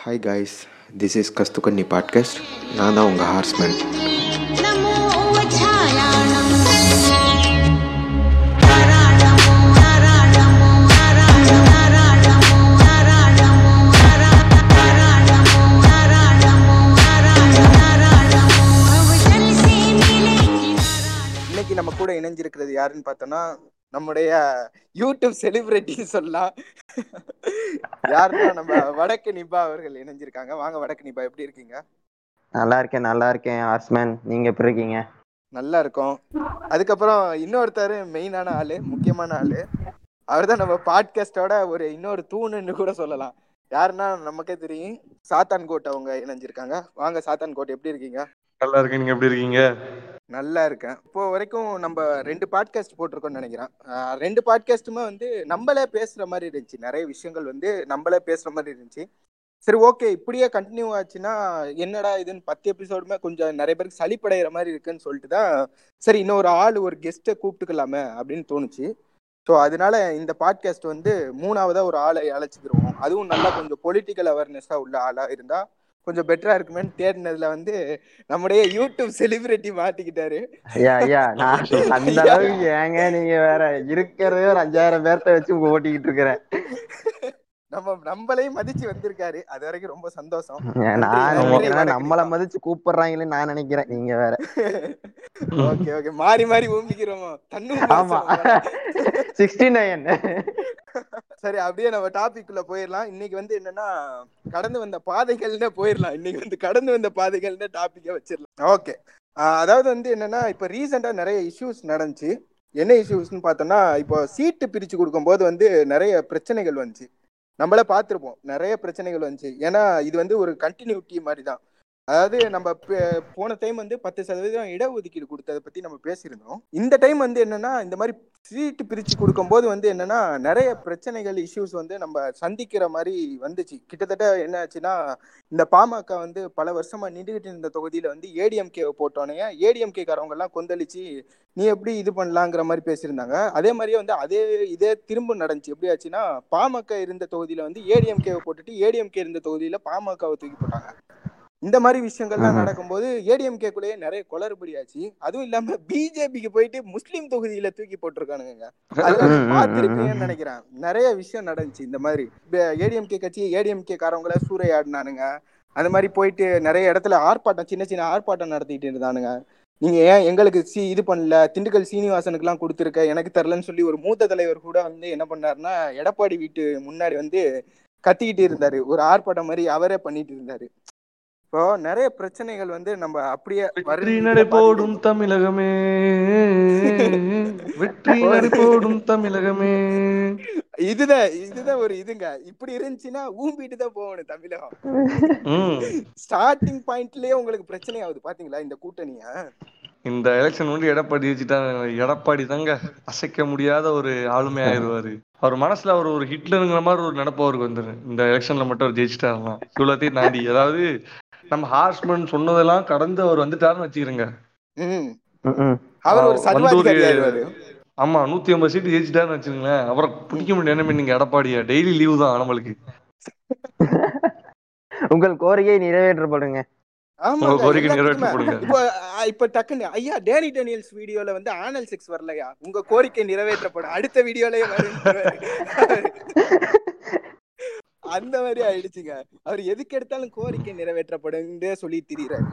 Hi guys this is கஸ்துகன்னி podcast நான் தான் உங்கள் ஹார்ஸ்மேன் இன்னைக்கு நம்ம கூட இணைஞ்சிருக்கிறது யாருன்னு பார்த்தோன்னா நம்முடைய யூடியூப் செலிபிரிட்டின்னு சொல்லலாம். யாருன்னா நம்ம வடக்கு நிபா அவர்கள் இணைஞ்சிருக்காங்க. வாங்க வடக்கு நிபா எப்படி இருக்கீங்க? நல்லா இருக்கேன் நல்லா இருக்கேன் ஹார்ஸ்மேன் நீங்க எப்படி இருக்கீங்க? நல்லா இருக்கும். அதுக்கப்புறம் இன்னொருத்தர் மெயினான ஆளு முக்கியமான ஆளு. அவர் தான் நம்ம பாட்காஸ்டோட ஒரு இன்னொரு தூணுன்னு கூட சொல்லலாம். யாருன்னா நமக்கே தெரியும். சாத்தான் கோட் அவங்க இணைஞ்சிருக்காங்க. வாங்க சாத்தான் கோட் எப்படி இருக்கீங்க? நல்லா இருக்கேன் நீங்க எப்படி இருக்கீங்க? நல்லா இருக்கேன். இப்போ வரைக்கும் நம்ம ரெண்டு பாட்காஸ்ட் போட்டிருக்கோம்னு நினைக்கிறேன். ரெண்டு பாட்காஸ்ட்டுமே வந்து நம்மளே பேசுற மாதிரி இருந்துச்சு. நிறைய விஷயங்கள் வந்து நம்மளே பேசுற மாதிரி இருந்துச்சு. சரி ஓகே. இப்படியே கண்டினியூ ஆச்சுன்னா என்னடா இதுன்னு பத்து எபிசோடுமே கொஞ்சம் நிறைய பேருக்கு சளிப்படைகிற மாதிரி இருக்குன்னு சொல்லிட்டு தான் சரி இன்னொரு ஆள் ஒரு கெஸ்ட்டை கூப்பிட்டுக்கலாமே அப்படின்னு தோணுச்சு. ஸோ அதனால இந்த பாட்காஸ்ட் வந்து மூணாவதா ஒரு ஆளை அழைச்சிக்கிருவோம். அதுவும் நல்லா கொஞ்சம் பொலிட்டிக்கல் அவேர்னஸாக உள்ள ஆளாக இருந்தால் கொஞ்சம் பெட்டரா இருக்குமேன்னு தேடினதுல வந்து நம்முடைய யூடியூப் செலிபிரிட்டி மாட்டிக்கிட்டாரு ஐயா ஐயா நான் அந்த அளவுக்கு ஏங்க நீங்க வேற இருக்கிறதே ஒரு அஞ்சாயிரம் பேர்த்த வச்சு ஓட்டிக்கிட்டு இருக்கிறேன். நம்ம நம்மளையும் மதிச்சு வந்திருக்காரு. அது வரைக்கும் ரொம்ப சந்தோஷம். நான். நம்மள மதிச்சு கூப்பிடுறாங்களேன்னு நான் நினைக்கிறேன் நீங்க வேற. Okay okay. மாறி மாறி ஊம்பிக்கிறோம்? தன்னு ஆமா. சிக்ஸ்டி நைன் சரி அப்படியே நம்ம டாபிக் குள்ள போயிடலாம். இன்னைக்கு வந்து என்னன்னா கடந்து வந்த பாதைகள்னு போயிடலாம். இன்னைக்கு வந்து கடந்து வந்த பாதைகள்னு டாபிக்கை வச்சிடலாம். ஓகே. அதாவது வந்து என்னன்னா இப்போ ரீசெண்டா நிறைய இஷ்யூஸ் நடந்துச்சு. என்ன இஷ்யூஸ்னு பார்த்தோம்னா இப்போ சீட்டு பிரிச்சு கொடுக்கும்போது வந்து நிறைய பிரச்சனைகள் வந்துச்சு. நம்மளே பார்த்துருப்போம். நிறைய பிரச்சனைகள் வந்துச்சு. ஏன்னா இது வந்து ஒரு கண்டினியூட்டி மாதிரி தான். அதாவது நம்ம பே- போன டைம் வந்து பத்து சதவீதம் இடஒதுக்கீடு கொடுத்ததை பத்தி நம்ம பேசியிருந்தோம். இந்த டைம் வந்து என்னன்னா இந்த மாதிரி சீட்டு பிரிச்சு கொடுக்கும்போது வந்து என்னன்னா நிறைய பிரச்சனைகள் இஷ்யூஸ் வந்து நம்ம சந்திக்கிற மாதிரி வந்துச்சு. கிட்டத்தட்ட என்ன ஆச்சுன்னா இந்த பாமக வந்து பல வருஷமா நின்றுகிட்டு இருந்த தொகுதியில வந்து ஏடிஎம்கே போட்டோன்னே ஏடிஎம்கே காரவங்க எல்லாம் கொந்தளிச்சு நீ எப்படி இது பண்ணலாங்கிற மாதிரி பேசியிருந்தாங்க. அதே மாதிரியே வந்து அதே இதே திரும்ப நடந்துச்சு. எப்படி ஆச்சுன்னா பாமக இருந்த தொகுதியில வந்து ஏடிஎம்கேவை போட்டுட்டு ஏடிஎம்கே இருந்த தொகுதியில பாமகவை தூக்கி போட்டாங்க. இந்த மாதிரி விஷயங்கள்லாம். நடக்கும்போது ஏடிஎம்கே குள்ளேயே நிறைய குளறுபடி ஆச்சு. அதுவும் இல்லாம பிஜேபிக்கு போயிட்டு முஸ்லீம் தொகுதியில தூக்கி போட்டிருக்கானுங்க பார்த்திருப்பீங்கன்னு நினைக்கிறேன். நிறைய விஷயம் நடந்துச்சு இந்த மாதிரி. ஏடிஎம்கே கட்சி ஏடிஎம்கே காரவங்கள சூறையாடினானுங்க. அந்த மாதிரி போயிட்டு நிறைய இடத்துல ஆர்ப்பாட்டம் சின்ன சின்ன ஆர்ப்பாட்டம் நடத்திட்டு இருந்தானுங்க. நீங்க ஏன் எங்களுக்கு சி இது பண்ணல? திண்டுக்கல் சீனிவாசனுக்குலாம் கொடுத்துருக்க எனக்கு தரலன்னு சொல்லி ஒரு மூத்த தலைவர் கூட வந்து என்ன பண்ணாருன்னா எடப்பாடி வீட்டு முன்னாடி வந்து கத்திக்கிட்டு இருந்தாரு. ஒரு ஆர்ப்பாட்டம் மாதிரி அவரே பண்ணிட்டு இருந்தாரு. இப்போ நிறைய பிரச்சனைகள் வந்து நம்ம அப்படியே வெற்றி நடை போடும் தமிழகமே. வெற்றி நடை போடும் தமிழகமே. இதுதான் இதுதான் ஒரு இதுங்க. இப்படி இருந்துச்சுன்னா ஊம்பிட்டு தான் போகணும் தமிழகம். ஸ்டார்டிங் பாயிண்ட்லயே உங்களுக்கு பிரச்சனை ஆகுது பாத்தீங்களா இந்த கூட்டணிய? இந்த எலெக்ஷன் வந்து எடப்பாடி வச்சுட்டா எடப்பாடி தாங்க அசைக்க முடியாத ஒரு ஆளுமை ஆயிடுவாரு. அவர் மனசுல அவர் ஒரு ஹிட்லருங்கிற மாதிரி ஒரு நினப்பு அவருக்கு வந்துரு இந்த எலெக்ஷன்ல மட்டும் அவர் ஜெயிச்சிட்டாருன்னா. இவ்வளோத்தையும் தாண்டி அதாவது நம்ம ஹார்ஸ்மன் சொன்னதெல்லாம் கடந்து அவர் வந்துட்டாருன்னு வச்சுக்கிறேங்க. ம் ம், ம். அவர் ஒரு ஆமா நூத்தி ஐம்பது சீட்டு ஜெயிச்சிட்டாருன்னு வச்சுங்களேன் அவரை பிடிக்க முடியும் என்ன நீங்க எடப்பாடியா. டெய்லி லீவு தான் நம்மளுக்கு. உங்கள் கோரிக்கை நிறைவேற்றப்படுங்க இப்ப டக்குன்னு ஐயா டேனி டேனியல்ஸ் வீடியோல வந்து ஆனல் சிக்ஸ் வரலையா? உங்க கோரிக்கை நிறைவேற்றப்படும். அடுத்த வீடியோலயே வரும் அந்த மாதிரி ஆயிடுச்சுங்க. அவர் எதுக்கு எடுத்தாலும் கோரிக்கை நிறைவேற்றப்படும்னு சொல்லி திரியிறாரு.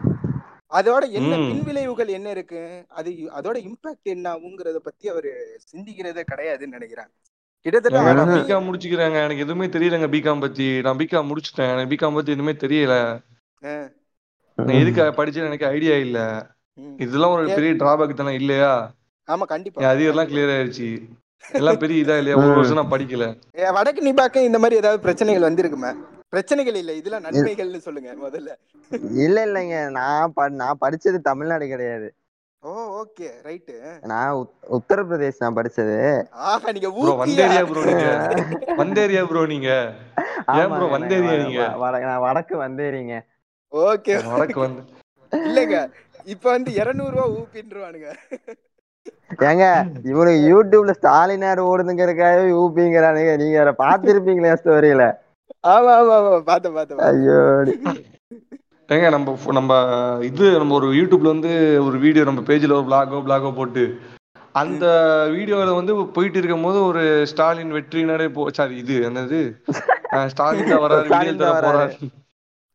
அதோட என்ன. பின்விளைவுகள் என்ன இருக்கு? அது அதோட இம்பாக்ட் என்ன ஆகுங்கிறத பத்தி அவரு சிந்திக்கிறதே கிடையாதுன்னு நினைக்கிறேன் கிட்டத்தட்ட பிகாம் முடிச்சுக்கிறேங்க. எனக்கு எதுவுமே தெரியலங்க பிகாம் பத்தி. நான் பிகாம் முடிச்சிட்டேன். எனக்கு பிகாம் பத்தி எதுவுமே தெரியல. எதுக்கு படிச்சேன்னு எனக்கு ஐடியா இல்ல. இதெல்லாம் ஒரு பெரிய டிராபேக் தானே இல்லையா? ஆமா கண்டிப்பா. என் அதிகம்லாம் கிளியர் ஆயிருச்சு எல்லாம் பெரிய இதா இல்லையா? ஒரு வருஷம் நான் படிக்கல. வடக்கு நிபாக்க இந்த மாதிரி ஏதாவது பிரச்சனைகள் வந்திருக்குமே? பிரச்சனைகள் இல்ல இதெல்லாம் நன்மைகள்னு சொல்லுங்க முதல்ல. இல்ல இல்லைங்க. நான் நான் படிச்சது தமிழ்நாடு கிடையாது. Oh okay right. நான் உத்- உத்தரப்பிரதேஷ் நான் படிச்சது. ஆஹா நீங்க ப்ரோ வந்தேரியா ப்ரோ நீங்க. வந்தேரியா ப்ரோ நீங்க. ஏன் bro ஆமாங்க, வந்தேரியா நான் நீங்க? நான் வடக்கு வந்தேரிங்க. ஓகே வடக்கு வந்து இல்லங்க. இப்ப வந்து 200 ரூபா ஊப்பின்றுவானுங்க. ஏங்க இவனுக்கு யூடியூப்ல ஸ்டாலினார் ஓடுதுங்கிறதுக்காகவே யூபிங்கிறானுங்க. நீங்க வேற பாத்திருப்பீங்களே ஸ்டோரியில. ஆமா ஆமா ஆமா. பார்த்தேன் பார்த்தேன் பார்த்தேன். ஐயோ. ஏங்க நம்ம நம்ம இது நம்ம ஒரு யூடியூப்ல வந்து ஒரு வீடியோ நம்ம பேஜ்ல ஒரு பிளாகோ பிளாகோ போட்டு அந்த வீடியோல வந்து போயிட்டு இருக்கும் போது ஒரு ஸ்டாலின் வெற்றினரே போ சாரி இது என்னது? ஸ்டாலின் தான் வராரு தான் தர. போறாரு.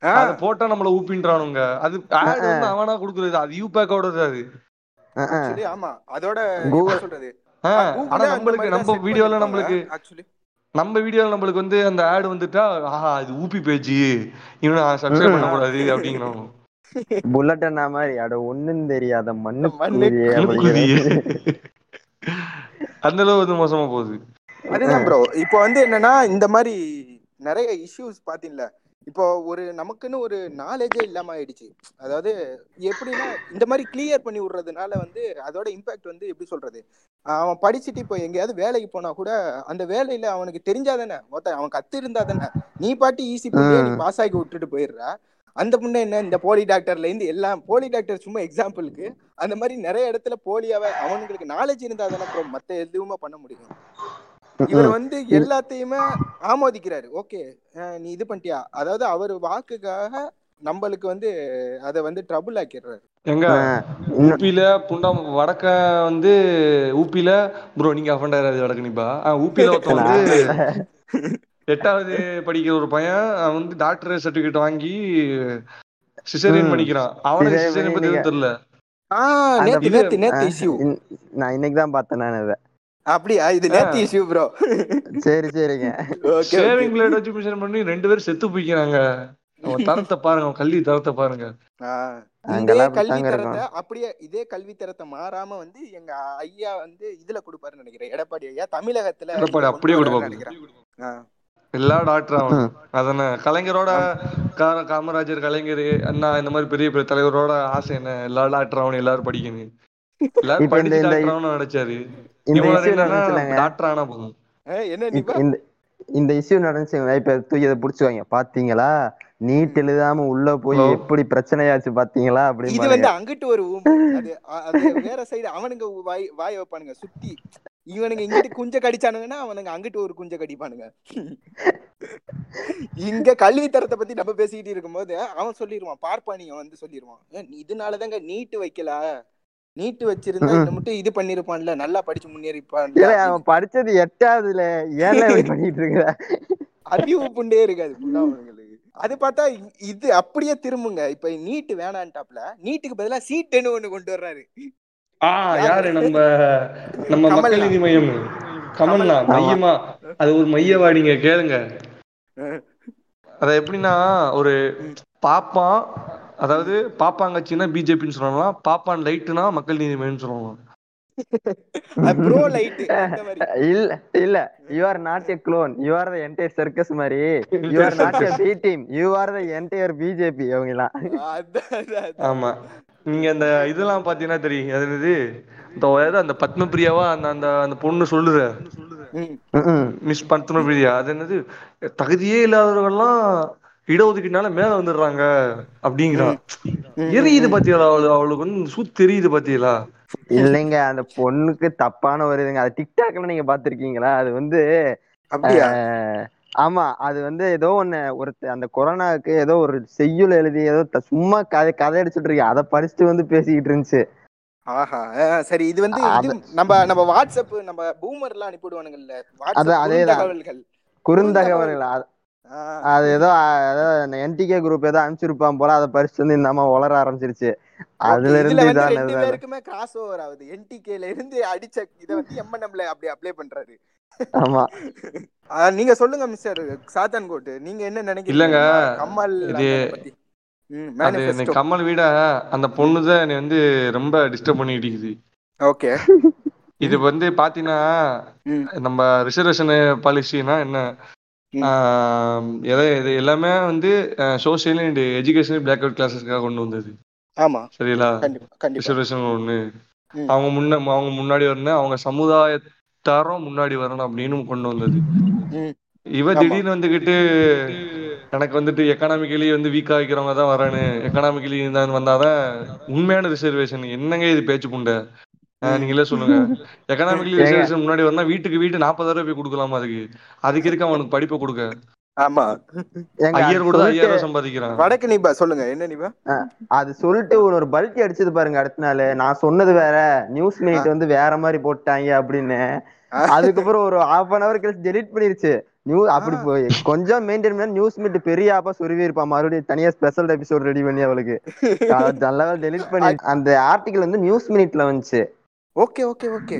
அத போட்டா நம்மள ஊப்பின்றானுங்க. அது ஆட் வந்து அவனா குடுக்குறது அது யூபேக்கோட அது. ஆமா. அதோட சொல்றது? ஆனா நம்மளுக்கு நம்ம வீடியோல நம்மளுக்கு actually. நம்ம வீடியோல நம்மளுக்கு வந்து அந்த ஆட் வந்துட்டா ஆஹா இது ஊப்பி பேஜ் இவனை சப்ஸ்கிரைப் பண்ணக்கூடாது அப்படிங்கிறோம். புல்லட் அண்ணா மாதிரி அட ஒண்ணும் தெரியாத மண்ணு அந்த அளவு வந்து மோசமா போகுது. அதுதான் ப்ரோ இப்போ வந்து என்னன்னா இந்த மாதிரி நிறைய இஷ்யூஸ் பாத்தீங்களா இப்போ ஒரு நமக்குன்னு ஒரு நாலேஜே இல்லாம ஆயிடுச்சு. அதாவது எப்படின்னா இந்த மாதிரி கிளியர் பண்ணி விடுறதுனால வந்து அதோட இம்பாக்ட் வந்து எப்படி சொல்றது? அவன் படிச்சுட்டு இப்போ எங்கேயாவது வேலைக்கு போனா கூட அந்த வேலையில அவனுக்கு தெரிஞ்சாதானே மொத்தம் அவன் கத்து இருந்தா தானே? நீ பாட்டி ஈஸி பண்ணி நீ பாஸ் ஆகி விட்டுட்டு போயிடுற. அந்த முன்ன என்ன இந்த போலி டாக்டர்ல இருந்து எல்லாம் போலி டாக்டர் சும்மா எக்ஸாம்பிளுக்கு அந்த மாதிரி நிறைய இடத்துல போலியாவே அவனுங்களுக்கு நாலேஜ் இருந்தா தானே ப்ரோ மத்த எதுவுமே பண்ண முடியும். இவர் வந்து எல்லாத்தையுமே ஆமோதிக்கிறாரு. ஓகே. நீ இது பண்ணிட்டியா? அதாவது அவர் வாக்குக்காக நம்மளுக்கு வந்து அதை வந்து ட்ரபுள் ஆக்கிடுறாரு. எங்க? ஊப்பில புண்டா வடக்க வந்து ஊப்பில ப்ரோ நீங்க அஃபண்ட் வடக்கு நிப்பா. ஊப்பில ஒருத்தன் வந்து எட்டாவது படிக்கிற ஒரு பையன் அவன் வந்து டாக்டர் சர்டிபிகேட் வாங்கி சிசரியன். பண்ணிக்கிறான். அவனுக்கு சிசரியன் பத்தி தெரியல. நான் இன்னைக்கு தான் பார்த்தேன் நான் இதை. அப்படியா? இது நேத்து இஷ்யூ ப்ரோ சரி சரிங்க. ஓகே ஷேவிங் பிளேட் வச்சு மிஷன் பண்ணி ரெண்டு பேரும் செத்து போய்க்கிறாங்க. அவன் தரத்தை பாருங்க கல்வி தரத்தை பாருங்க. இதே கல்வி தரத்தை. அப்படியே இதே கல்வி தரத்தை மாறாம வந்து எங்க ஐயா வந்து இதுல கொடுப்பாருன்னு நினைக்கிறேன். எடப்பாடி ஐயா தமிழகத்துல எடப்பாடி அப்படியே கொடுப்பாரு. நினைக்கிறேன். எல்லா டாக்டர் அவன். அதானே கலைஞரோட காமராஜர் கலைஞர் அண்ணா இந்த மாதிரி பெரிய பெரிய தலைவரோட ஆசை என்ன? எல்லா டாக்டர் அவனு எல்லாரும் படிக்கணும். இந்த- நினைச்சாரு. டாக்டர் ஆனா போதும். என்ன இஷ்யூ நடந்துச்சுங்களா இப்ப தூக்கி புடிச்சுவாங்க பாத்தீங்களா? நீட் எழுதாம உள்ள போய்? எப்படி பிரச்சனையாச்சு பாத்தீங்களா அப்படின்னு இது வந்து. அங்கிட்டு ஒரு வேற சைடு அவனுங்க வாய் வாய் வைப்பானுங்க. சுத்தி. இவனுங்க இங்கிட்டு குஞ்ச கடிச்சானுங்கன்னா அவனுங்க அங்கிட்டு ஒரு குஞ்ச கடிப்பானுங்க. இங்க கல்வி தரத்தை பத்தி நம்ம பேசிக்கிட்டு இருக்கும்போது அவன் சொல்லிடுவான். பார்ப்பானியன் வந்து சொல்லிடுவான். "ஏன், இதனாலதாங்க நீட்டு வைக்கல. நீட்டு வச்சிருந்தா இந்த மட்டும் இது பண்ணிருப்பான்ல நல்லா படிச்சு அப்படின்னு. அவன் படிச்சது எட்டாவதுல இப்படி பண்ணிட்டு இருக்கிற அறிவு புண்டே இருக்காது அது பார்த்தா இது அப்படியே திரும்புங்க. இப்ப நீட் வேணான்ட்டாப்ல நீட்டுக்கு பதிலா சீட்டுன்னு ஒண்ணு கொண்டு வர்றாரு. ஆ யாரு நம்ம நம்ம. மக்கள் நீதி மையம்? கமல்னா. மையமா? அது ஒரு மையவாடிங்க கேளுங்க. அத எப்படின்னா ஒரு பாப்பான் அதாவது பாப்பாங்கச்சின்னா பிஜேபின்னு சொல்லலாம். பாப்பான் லைட்னா மக்கள் நீதி மையம்னு சொல்லலாம். இல்ல இல்ல. You are not a clone you are the entire circus மாதிரி. You are not a B team you are the entire BJP அவங்க எல்லாம். ஆமா. நீங்க அந்த இதெல்லாம் பாத்தீங்கன்னா தெரியும். அது என்னது? ஏதோ அந்த பத்மபிரியாவா அந்த அந்த அந்த பொண்ணு சொல்லுற. மிஸ் பத்மபிரியா. அது என்னது? தகுதியே இல்லாதவர்கள்லாம் இடஒதுக்கீடுனால மேல வந்துடுறாங்க அப்படிங்கிறான் எரியுது பாத்தீங்களா அவளு அவளுக்கு வந்து சூத் தெரியுது பாத்தீங்களா இல்லைங்க அந்த பொண்ணுக்கு தப்பான ஒரு இதுங்க. அது டிக்டாக்ல நீங்க பாத்திருக்கீங்களா? அது வந்து ஆமா அது வந்து ஏதோ ஒண்ணு ஒரு அந்த கொரோனாவுக்கு ஏதோ ஒரு செய்யுள் எழுதி ஏதோ சும்மா கதை கதை அடிச்சுட்டு இருக்கேன் அதை படிச்சுட்டு வந்து பேசிக்கிட்டு இருந்துச்சு. ஆஹா சரி இது வந்து இது நம்ம நம்ம வாட்ஸ்அப் நம்ம பூமர் எல்லாம் அனுப்பிடுவானுங்கல்ல வாட்ஸ்அப் அதேதான். குறுந்தகவல்கள். குறுந்தகவல்கள் அது- ஏதோ ஏதோ என்டிகே குரூப் ஏதோ அனுப்பிச்சிருப்பான் போல அதை படிச்சுட்டு வந்து இந்த அம்மா உளர ஆரம்பிச்சிருச்சு. okay, அதுல இருந்து ரெண்டு. பேருக்குமே கிராஸ் ஓவர் ஆகுது. என்டிகேல இருந்து அடிச்ச இத வந்து எம்என்எம்ல அப்படி அப்ளை பண்றாரு. ஆமா. நீங்க சொல்லுங்க மிஸ்டர் சாத்தன் கோட். நீங்க என்ன நினைக்கிறீங்க? இல்லங்க, கமல் இது- அண்ணனை பத்தி. ம் அது கமல் விட அந்த பொண்ணு தான் என்னை வந்து ரொம்ப டிஸ்டர்ப் பண்ணிட்டு இருக்குது. ஓகே. இது வந்து பாத்தீங்கன்னா. நம்ம ரிசர்வேஷன் பாலிசினா என்ன? ஆஹ் எதை இது எல்லாமே வந்து social and educational block out கிளாஸஸ்க்காக கொண்டு வந்தது. ஆமா. சரிங்களா? ரிசர்வேஷன் ஒண்ணு. அவங்க முன்ன அவங்க முன்னாடி வரணும் அவங்க சமுதாயத்தாரும் முன்னாடி வரணும் அப்படின்னு கொண்டு வந்தது. இவ. திடீர்னு வந்துகிட்டு எனக்கு வந்துட்டு எக்கனாமிக்கலி வந்து வீக்கா வைக்கிறவங்க தான் வரணும் எக்கனாமிக்கலி தான் வந்தாதான் உண்மையான ரிசர்வேஷன் என்னங்க இது பேச்சு புண்டை? நீங்களே சொல்லுங்க. எக்கனாமிக்கலி ஏங்க. ரிசர்வேஷன் முன்னாடி வரணும் வீட்டுக்கு வீட்டு நாற்பதாயிரம் போய் கொடுக்கலாமா அதுக்கு? அதுக்கு இருக்கு அவனுக்கு படிப்பை கொடுக்க? ஆமா. ஐயர் கூட ஐயாயிரம் சம்பாதிக்கிறான். வடக்கு நிபா சொல்லுங்க. என்ன நிபா? அது சொல்லிட்டு ஒரு ஒரு பல்ட்டி அடிச்சது பாருங்க அடுத்த நாள். நான் சொன்னது வேற. நியூஸ் மினிட் வந்து வேற மாதிரி போட்டாங்க அப்படின்னு. அதுக்கப்புறம் ஒரு ஹாஃப் அன் அவர் கழிச்சு டெலிட் பண்ணிருச்சு. நியூ அப்படி போய். கொஞ்சம் மெயின்டைன் பண்ணி நியூஸ் மீட் பெரிய ஆப்பா சொருவி இருப்பா. மறுபடியும் தனியா ஸ்பெஷல் எபிசோட் ரெடி பண்ணி அவளுக்கு. நல்ல டெலிட் பண்ணி அந்த ஆர்டிகல் வந்து நியூஸ் மினிட்ல வந்துச்சு. Okay okay okay.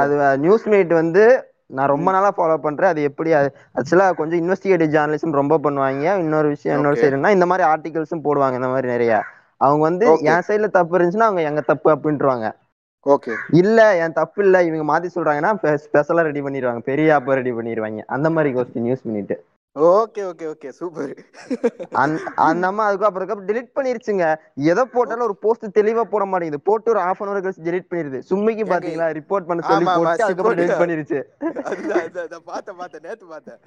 அது நியூஸ் மினிட் வந்து நான் ரொம்ப நாளா ஃபாலோ பண்றேன். அது எப்படி ஆக்சுவலா கொஞ்சம் இன்வெஸ்டிகேட்டிவ் ஜேர்னலிசம் ரொம்ப பண்ணுவாங்க. இன்னொரு விஷயம் இன்னொரு. சைடுனா இந்த மாதிரி ஆர்டிகல்ஸும் போடுவாங்க இந்த மாதிரி நிறைய. அவங்க வந்து. என் சைடுல தப்பு இருந்துச்சுன்னா அவங்க எங்க தப்பு அப்படின்ட்டுருவாங்க. ஓகே. இல்ல என் தப்பு இல்ல இவங்க மாத்தி சொல்றாங்கன்னா ஸ்பெஷலா ரெடி பண்ணிடுவாங்க. பெரிய ஆப்பா ரெடி பண்ணிடுவாங்க. அந்த மாதிரி ghost News Minute okay okay okay. Super. அந்த அம்மா அதுக்கு அப்புறம் டெலிட் பண்ணிருச்சுங்க. எதை போட்டாலும் ஒரு போஸ்ட் தெளிவா போட மாட்டேங்குது. போட்டு ஒரு ஹாஃப் அன் அவர் கழிச்சு டெலிட் பண்ணிருது. சும்மிக்கு பாத்தீங்களா? ரிப்போர்ட் பண்ண சொல்லி போட்டு அதுக்கப்புறம். டெலிட் பண்ணிருச்சு. பார்த்தேன் பார்த்தேன் நேத்து பார்த்தேன்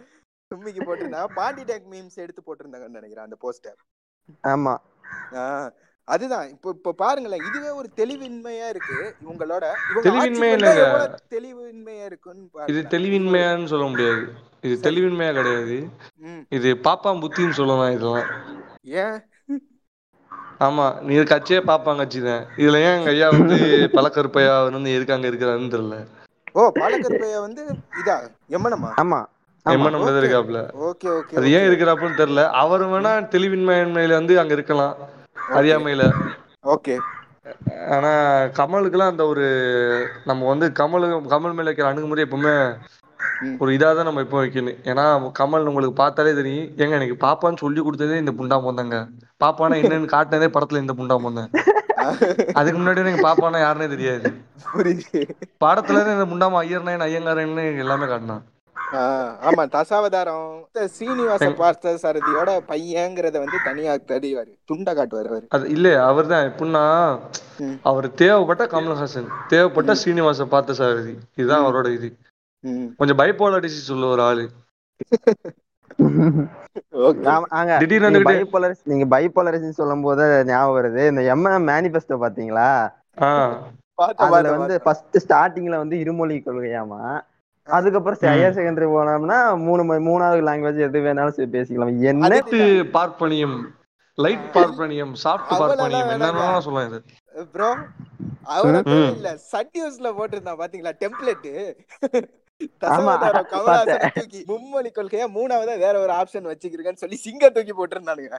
சும்மிக்கு போட்டிருந்தேன். பாண்டி டேக் மீம்ஸ் எடுத்து போட்டிருந்தாங்கன்னு நினைக்கிறேன் அந்த போஸ்டர் ஆமா. அதுதான். இப்போ இப்போ பாருங்களேன். இதுவே ஒரு தெளிவின்மையா இருக்கு. இவங்களோட தெளிவின்மையா இருக்குன்னு இது. தெளிவின்மையான்னு சொல்ல முடியாது. இது. தெளிவின்மையா கிடையாது. ம், இது பாப்பான் புத்தின்னு சொல்லலாம் இதெல்லாம். ஏன்? ஆமா. நீ கட்சியே பாப்பான் கட்சி தான். இதுல ஏன் எங்க ஐயா வந்து பழக்கருப்பையா வந்து எதுக்கு அங்க இருக்கிறாருன்னு தெரியல. ஓ பாலக்கருப்பையா வந்து இதா? எம்மனமா ஆமா. எம்மனம். இருக்காப்ல ஓகே. ஓகே அது ஏன் இருக்கிறாப்புன்னு தெரியல. அவர் வேணா தெளிவின்மையில வந்து அங்க இருக்கலாம். அறியாமையில. ஓகே ஆனா கமலுக்குலாம் அந்த ஒரு நம்ம வந்து கமல் கமல் மேல வைக்கிற அணுகுமுறை எப்பவுமே. ஒரு இதாக தான் நம்ம இப்போ வைக்கணும். ஏன்னா கமல் உங்களுக்கு பார்த்தாலே தெரியும். ஏங்க எனக்கு பாப்பான்னு சொல்லி கொடுத்ததே இந்த புண்டா போந்தாங்க பாப்பானா என்னன்னு காட்டினதே படத்துல இந்த புண்டா போந்தேன் அதுக்கு முன்னாடி எனக்கு பாப்பானா யாருன்னே தெரியாது. படத்துல இந்த முண்டாம ஐயர்னே ஐயங்காரன்னு எல்லாமே காட்டினான். ஆமா தசாவதாரம். ஸ்ரீனிவாச பார்த்த சாரதியோட பையங்கிறத வந்து தனியா தெரிவாரு துண்டா காட்டுவாரு அவரு. அது இல்ல அவர்தான் எப்படின்னா ம். அவர் தேவைப்பட்ட கமல்ஹாசன் தேவைப்பட்ட ஸ்ரீனிவாச பார்த்த சாரதி. இதுதான் அவரோட இது. கொஞ்சம் பைப்போலர் டிசீஸ் உள்ள ஒரு ஆளு. நீங்க பைபோலரிசம் சொல்லும் போது ஞாபகம் வருது. இந்த எம்எம் மேனிபெஸ்டோ பாத்தீங்களா? அதுல வந்து. ஃபர்ஸ்ட் ஸ்டார்டிங்ல வந்து இருமொழி கொள்கையாமா? அதுக்கப்புறம் ஹையர் செகண்டரி போனோம்னா மூணு மூணாவது லாங்குவேஜ் எது வேணாலும் சரி பேசிக்கலாம். என்ன பார்ப்பனியம். Light பார்ப்பனியம் soft பார்ப்பனியம். என்னென்ன சொல்லலாம் இது. ப்ரோ. பேர் இல்ல சன் நியூஸ்ல போட்டிருந்தான் பாத்தீங்களா? டெம்ப்ளேட் மும்மொழி கொள்கையா மூணாவதா வேற ஒரு ஆப்ஷன் வச்சுக்கிறேன்னு சொல்லி சிங்க தூக்கி போட்டிருந்தானுங்க.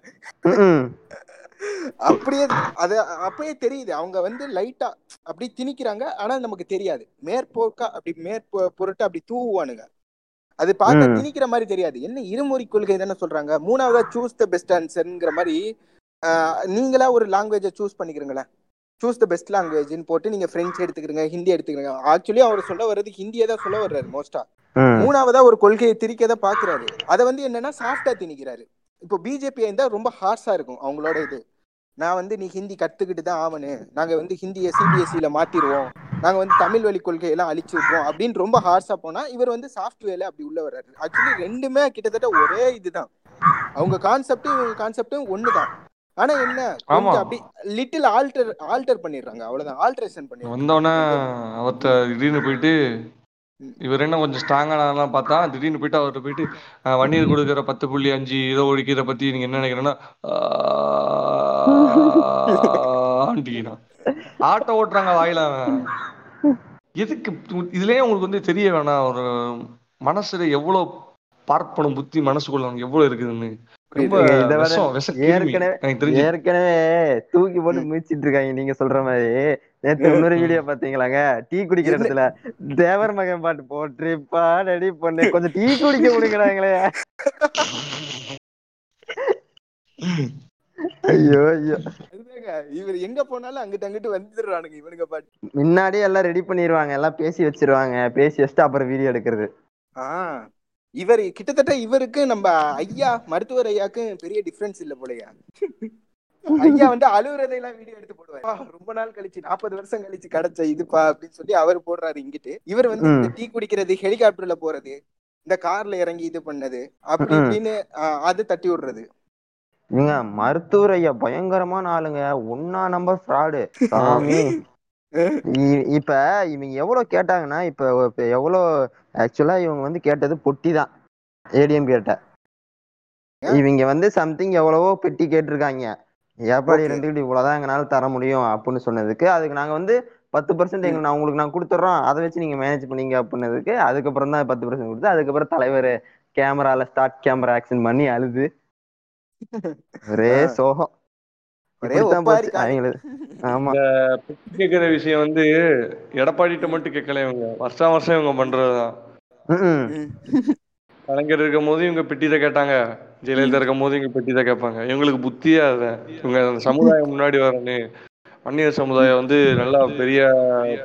அப்படியே அது அப்பயே தெரியுது. அவங்க வந்து லைட்டா அப்படி திணிக்கிறாங்க. ஆனா நமக்கு தெரியாது. மேற்போக்கா அப்படி மேற்பொ பொருட்டு அப்படி தூவுவானுங்க. அது பார்க்க. திணிக்கிற மாதிரி தெரியாது. என்ன இருமொழி கொள்கை தானே சொல்றாங்க? மூணாவதா சூஸ் த பெஸ்ட் ஆன்சர்ங்கிற மாதிரி நீங்களா ஒரு லாங்குவேஜை சூஸ் பண்ணிக்கிறீங்களேன். சூஸ் த பெஸ்ட் லாங்குவேஜ்னு போட்டு நீங்க பிரெஞ்சு எடுத்துக்கிறீங்க ஹிந்தி எடுத்துக்கிறீங்க. ஆக்சுவலி அவர் சொல்ல வர்றது ஹிந்தியை தான் சொல்ல வர்றாரு மோஸ்டா. மூணாவதா ஒரு கொள்கையை திரிக்க தான் பாக்குறாரு அதை வந்து என்னன்னா சாஃப்டா திணிக்கிறாரு. இப்போ பிஜேபி இருந்தா ரொம்ப ஹார்ஷா இருக்கும் அவங்களோட இது. நான் வந்து நீ ஹிந்தி கத்துக்கிட்டு தான் ஆவனு நாங்க வந்து ஹிந்தியை சிபிஎஸ்சியில மாத்திருவோம். நாங்க வந்து தமிழ் வழி கொள்கையெல்லாம் அழிச்சு விட்டுருவோம் அப்படின்னு ரொம்ப ஹார்ஷா போனா இவர் வந்து சாஃப்ட்வேர்ல அப்படி உள்ள வர்றாரு. ஆக்சுவலி ரெண்டுமே கிட்டத்தட்ட ஒரே இதுதான். அவங்க கான்செப்டும் இவங்க கான்செப்டும் ஒண்ணுதான். ஆனா என்ன. கொஞ்சம் அப்படி லிட்டில் ஆல்டர் ஆல்டர் பண்ணிடுறாங்க. அவ்வளவுதான். ஆல்டரேஷன் பண்ணிடுறாங்க. வந்தோடனே அவர்கிட்ட திடீர்னு போயிட்டு இவர் என்ன கொஞ்சம் ஸ்ட்ராங்கானதெல்லாம் பார்த்தா திடீர்னு போயிட்டு அவர்கிட்ட போயிட்டு அஹ், வன்னியர் கொடுக்குற பத்து புள்ளி அஞ்சு இதை ஒழிக்கிற பத்தி நீங்க என்ன நினைக்கிறேன்னா ஆண்டினா ஆட்டோ ஓட்டுறாங்க வாயில எதுக்கு இதுலயே உங்களுக்கு வந்து தெரிய வேணாம். ஒரு மனசுல எவ்வளவு பார்ப்பனும் புத்தி மனசுக்குள்ள எவ்வளவு இருக்குதுன்னு. ஏற்கனவே தூக்கி போட்டு மிதிச்சிட்டு இருக்காங்க நீங்க சொல்ற மாதிரி. நேத்து இன்னொரு வீடியோ பாத்தீங்களாங்க? டீ குடிக்கிற? இடத்துல தேவர் மகன் பாட்டு போட்டு பாடடி பொண்ணு. கொஞ்சம் டீ குடிக்க முடியுங்கிறாங்களே ஐயோ ஐயோ. இவர் எங்க போனாலும் அங்கிட்டு அங்கிட்டு வந்துடுறானுங்க இவனுங்க பாட்டு. முன்னாடியே எல்லாம் ரெடி பண்ணிடுவாங்க எல்லாம் பேசி வச்சிருவாங்க பேசி வச்சுட்டு அப்புறம் வீடியோ எடுக்கிறது. ஆ. இவர் கிட்டத்தட்ட இவருக்கு நம்ம ஐயா மருத்துவர் ஐயாக்கு பெரிய டிஃபரன்ஸ் இல்ல போலயா? ஐயா வந்து அழுகுறதையெல்லாம் வீடியோ எடுத்து போடுவாரு. "அப்பா, ரொம்ப நாள் கழிச்சு நாற்பது வருஷம் கழிச்சு கிடைச்ச இதுப்பா அப்படின்னு சொல்லி அவர் போடுறாரு இங்கிட்டு. இவர் வந்து டீ குடிக்கிறது ஹெலிகாப்டர்ல போறது இந்த கார்ல இறங்கி இது பண்ணது அப்படி. இப்படின்னு அது தட்டி விடுறது. மருத்துவர் ஐயா பயங்கரமான ஆளுங்க. ஒன்னா நம்பர் ஃப்ராடு சாமி. இப்ப இவங்க எவ்வளவு கேட்டாங்கன்னா இப்ப எவ்வளவு ஆக்சுவலா இவங்க வந்து கேட்டது பொட்டி தான் ஏடிஎம் கேட்ட. இவங்க வந்து சம்திங் எவ்வளவோ பெட்டி கேட்டிருக்காங்க. ஏப்பாடி Okay. இருந்துகிட்டு இவ்வளவுதான் எங்களால தர முடியும் அப்படின்னு சொன்னதுக்கு அதுக்கு நாங்க வந்து பத்து பர்சன்ட் எங்க நான் உங்களுக்கு நான் கொடுத்துட்றோம் அதை வச்சு நீங்க மேனேஜ் பண்ணீங்க அப்படின்னதுக்கு அதுக்கப்புறம் தான் பத்து பர்சன்ட் கொடுத்து அதுக்கப்புறம் தலைவர் கேமரால ஸ்டார்ட் கேமரா ஆக்ஷன் பண்ணி அழுது. ஒரே. சோகம். கேட்கிற விஷயம் வந்து எடப்பாடிட்ட மட்டும் கேட்கல இவங்க. வருஷம் வருஷம் இவங்க பண்றதுதான். கலைஞர் இருக்கும் போது இவங்க பெட்டி தான் கேட்டாங்க. ஜெயலலிதா இருக்கும் போது இவங்க பெட்டி தான் கேட்பாங்க. இவங்களுக்கு புத்தியா இவங்க அந்த சமுதாயம் முன்னாடி வரணும். வன்னியர் சமுதாயம் வந்து நல்லா பெரிய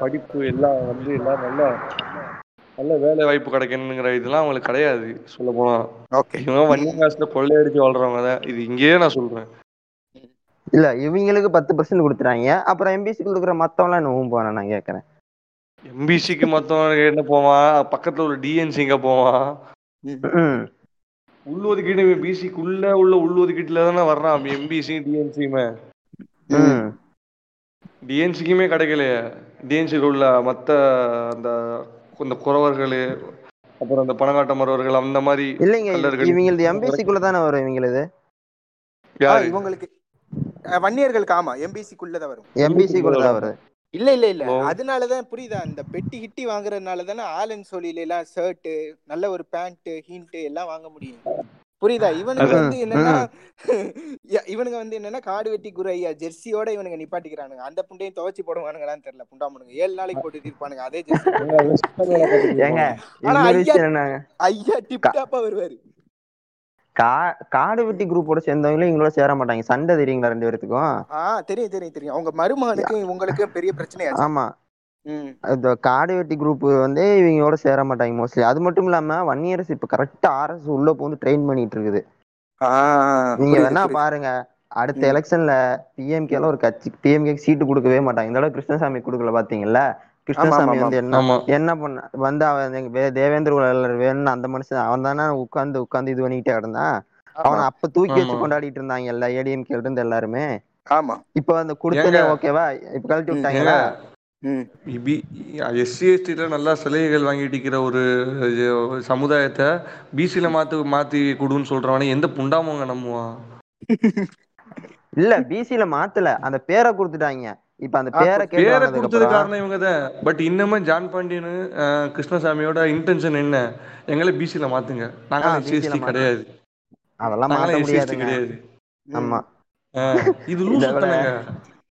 படிப்பு எல்லாம் வந்து எல்லாம் நல்ல நல்ல வேலை வாய்ப்பு கிடைக்கணுங்கிற இதெல்லாம் அவங்களுக்கு கிடையாது. சொல்ல போனா. ஓகே. இவங்க வன்னியர் காசுல கொள்ளையடிச்சு வாழ்றவங்க தான். இது இங்கேயே நான் சொல்றேன். இல்ல இவங்களுக்கு பத்து பர்சன்ட் கொடுத்துறாங்க அப்புறம் எம்பிசி கொடுக்குற மத்தவங்க என்ன போன நான் கேக்குறேன். எம்பிசிக்கு மொத்தம் என்ன போவான்? பக்கத்துல ஒரு டிஎன்சி இங்க போவான். ம்ம். உள்ஒதுக்கீடு பிசிக்குள்ள உள்ள உள்ஒதுக்கீட்டுல தானே வர்றான். எம்பிசி டிஎன்சியுமே. டிஎன்சிக்குமே கிடைக்கலையே. டிஎன்சியில் உள்ள மற்ற அந்த இந்த குறவர்கள் அப்புறம் அந்த பணக்காட்ட மறவர்கள் அந்த மாதிரி இல்லைங்க. இவங்களது எம்பிசிக்குள்ள தானே வரும் இவங்களது? இவங்களுக்கு வன்னியர்களுக்கு ஆமா எம்பிசிக்குள்ளதான் வரும். எம்பிசிக்குள்ள தான் வருது இல்ல இல்ல இல்ல. அதனாலதான் புரியுதா? இந்த பெட்டி கிட்டி வாங்குறதுனால தானே ஆலன் சொல்லில எல்லாம் ஷர்ட் நல்ல ஒரு பேண்ட் ஹீண்ட் எல்லாம் வாங்க முடியும். புரியுதா? இவனுங்க அது- வந்து என்னன்னா ய- இவனுங்க வந்து என்னன்னா காடு வெட்டி குறையா ஜெர்சியோட இவனுங்க நிப்பாட்டிக்கிறானுங்க. அந்த புண்டையும் துவைச்சு போடுவானுங்களான்னு தெரியல புண்டாமனுங்க ஏழு நாளைக்கு போட்டு இருப்பானுங்க அதே ஜெர்சி. ஏங்க ஆனா ஐயா- ஐயா டிப் டாப்பா வருவாரு. கா காடு வெட்டி குரூப்போட சேர்ந்தவங்களும் இவங்களோட சேர மாட்டாங்க. சண்டை தெரியுங்களா ரெண்டு பேர்த்துக்கும்? ஆ தெரியும் தெரியும் தெரியும். அவங்க மருமகனுக்கும் இவங்களுக்கும் பெரிய பிரச்சனையாச்சு. ஆமா. இந்த காடு வெட்டி குரூப் வந்து இவங்களோட சேர மாட்டாங்க மோஸ்ட்லி அது மட்டும் இல்லாம ஒன் இயர்ஸ் இப்ப கரெக்டா ஆர்எஸ் உள்ள போந்து ட்ரெயின் பண்ணிட்டு இருக்குது நீங்க வேணா. பாருங்க. அடுத்த. எலெக்ஷன்ல பிஎம்கேல ஒரு கட்சி பிஎம்கே சீட்டு கொடுக்கவே மாட்டாங்க. இந்த தடவை கிருஷ்ணசாமி கொடுக்கல பாத்தீங்கல்ல? கிருஷ்ணசாமி வந்து என்ன என்ன பண்ண வந்து அவன் எங்க தேவேந்திர குல வேணும்னு அந்த மனுஷன் அவன் தானே உட்காந்து உட்காந்து இது பண்ணிக்கிட்டே கிடந்தான். அவனை அப்ப தூக்கி வச்சு. கொண்டாடிட்டு இருந்தாங்க எல்லா ஏடிஎம்கே இருந்து எல்லாருமே. ஆமா. இப்ப அந்த கொடுத்தனே? ஓகேவா? இப்ப கழட்டி விட்டாங்களா? எஸ்சி எஸ்டில நல்லா சலுகைகள் வாங்கிட்டு இருக்கிற ஒரு சமுதாயத்தை பிசில மாத்து மாத்தி கொடுன்னு சொல்றவனே எந்த புண்டாமவங்க நம்புவான் இல்ல பிசில மாத்தல. அந்த பேரை கொடுத்துட்டாங்க. இப்ப அந்த பேரை பேரை கொடுத்தது காரணம் இவங்க தான் பட் இன்னமும் ஜான் பாண்டியனு கிருஷ்ணசாமியோட இன்டென்ஷன் என்ன? எங்களை பிசில மாத்துங்க. நாங்க ஆ, எஸ்சி BC ல எஸ்டி மாத்து. கிடையாது. அதெல்லாம் மாத்த முடியாதுங்க. கிடையாது. ஆமா. இது இதை லூசு விட தானேங்க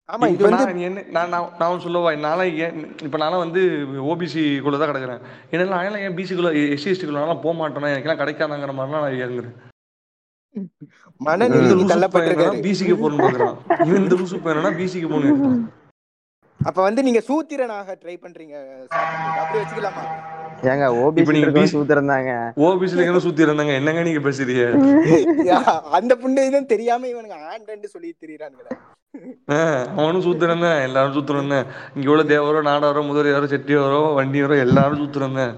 ஆமா இது வந்து நான் என்ன நான் நான் சொல்லவா நான்லாம் ஏன் இப்ப நான்லாம் வந்து ஓபிசி குள்ள தான் கிடக்குறேன். ஏன்னா நான் ஏன் பிசி குள்ள எஸ்சி எஸ்டி குள்ள நான்லாம் போக மாட்டேனா எனக்கெல்லாம் கிடைக்காதாங்கிற மாதிரிலாம் நான் இறங்குறேன். லூசு தள்ளப்பட்டிருக்காரு பிசிக்கு இவன் இந்த லூசு பையனா பிசிக்கு போகணும் அப்ப வந்து நீங்க சூத்திரனாக ட்ரை பண்றீங்க சாத்தன்குடி. அப்படி வச்சுக்கலாமா? ஏங்க ஓபிசி நீங்க BC சூத்திரந்தாங்க ஓபிசில எங்க சுத்தி இருந்தாங்க? என்னங்க நீங்க பேசுறீங்க? அந்த புண்டை இதுவும் தெரியாம இவனுங்க ஆண்டன்னு சொல்லி திரியறானுங்களே. ஆஹ் அவனும் சூத்திரம் தான். எல்லாரும் சூத்திரம் தான். இங்க உள்ள தேவரோ நாடாரோ முதலியாரோ செட்டியாரோ வண்டியாரோ எல்லாரும் சூத்திரம் தான்.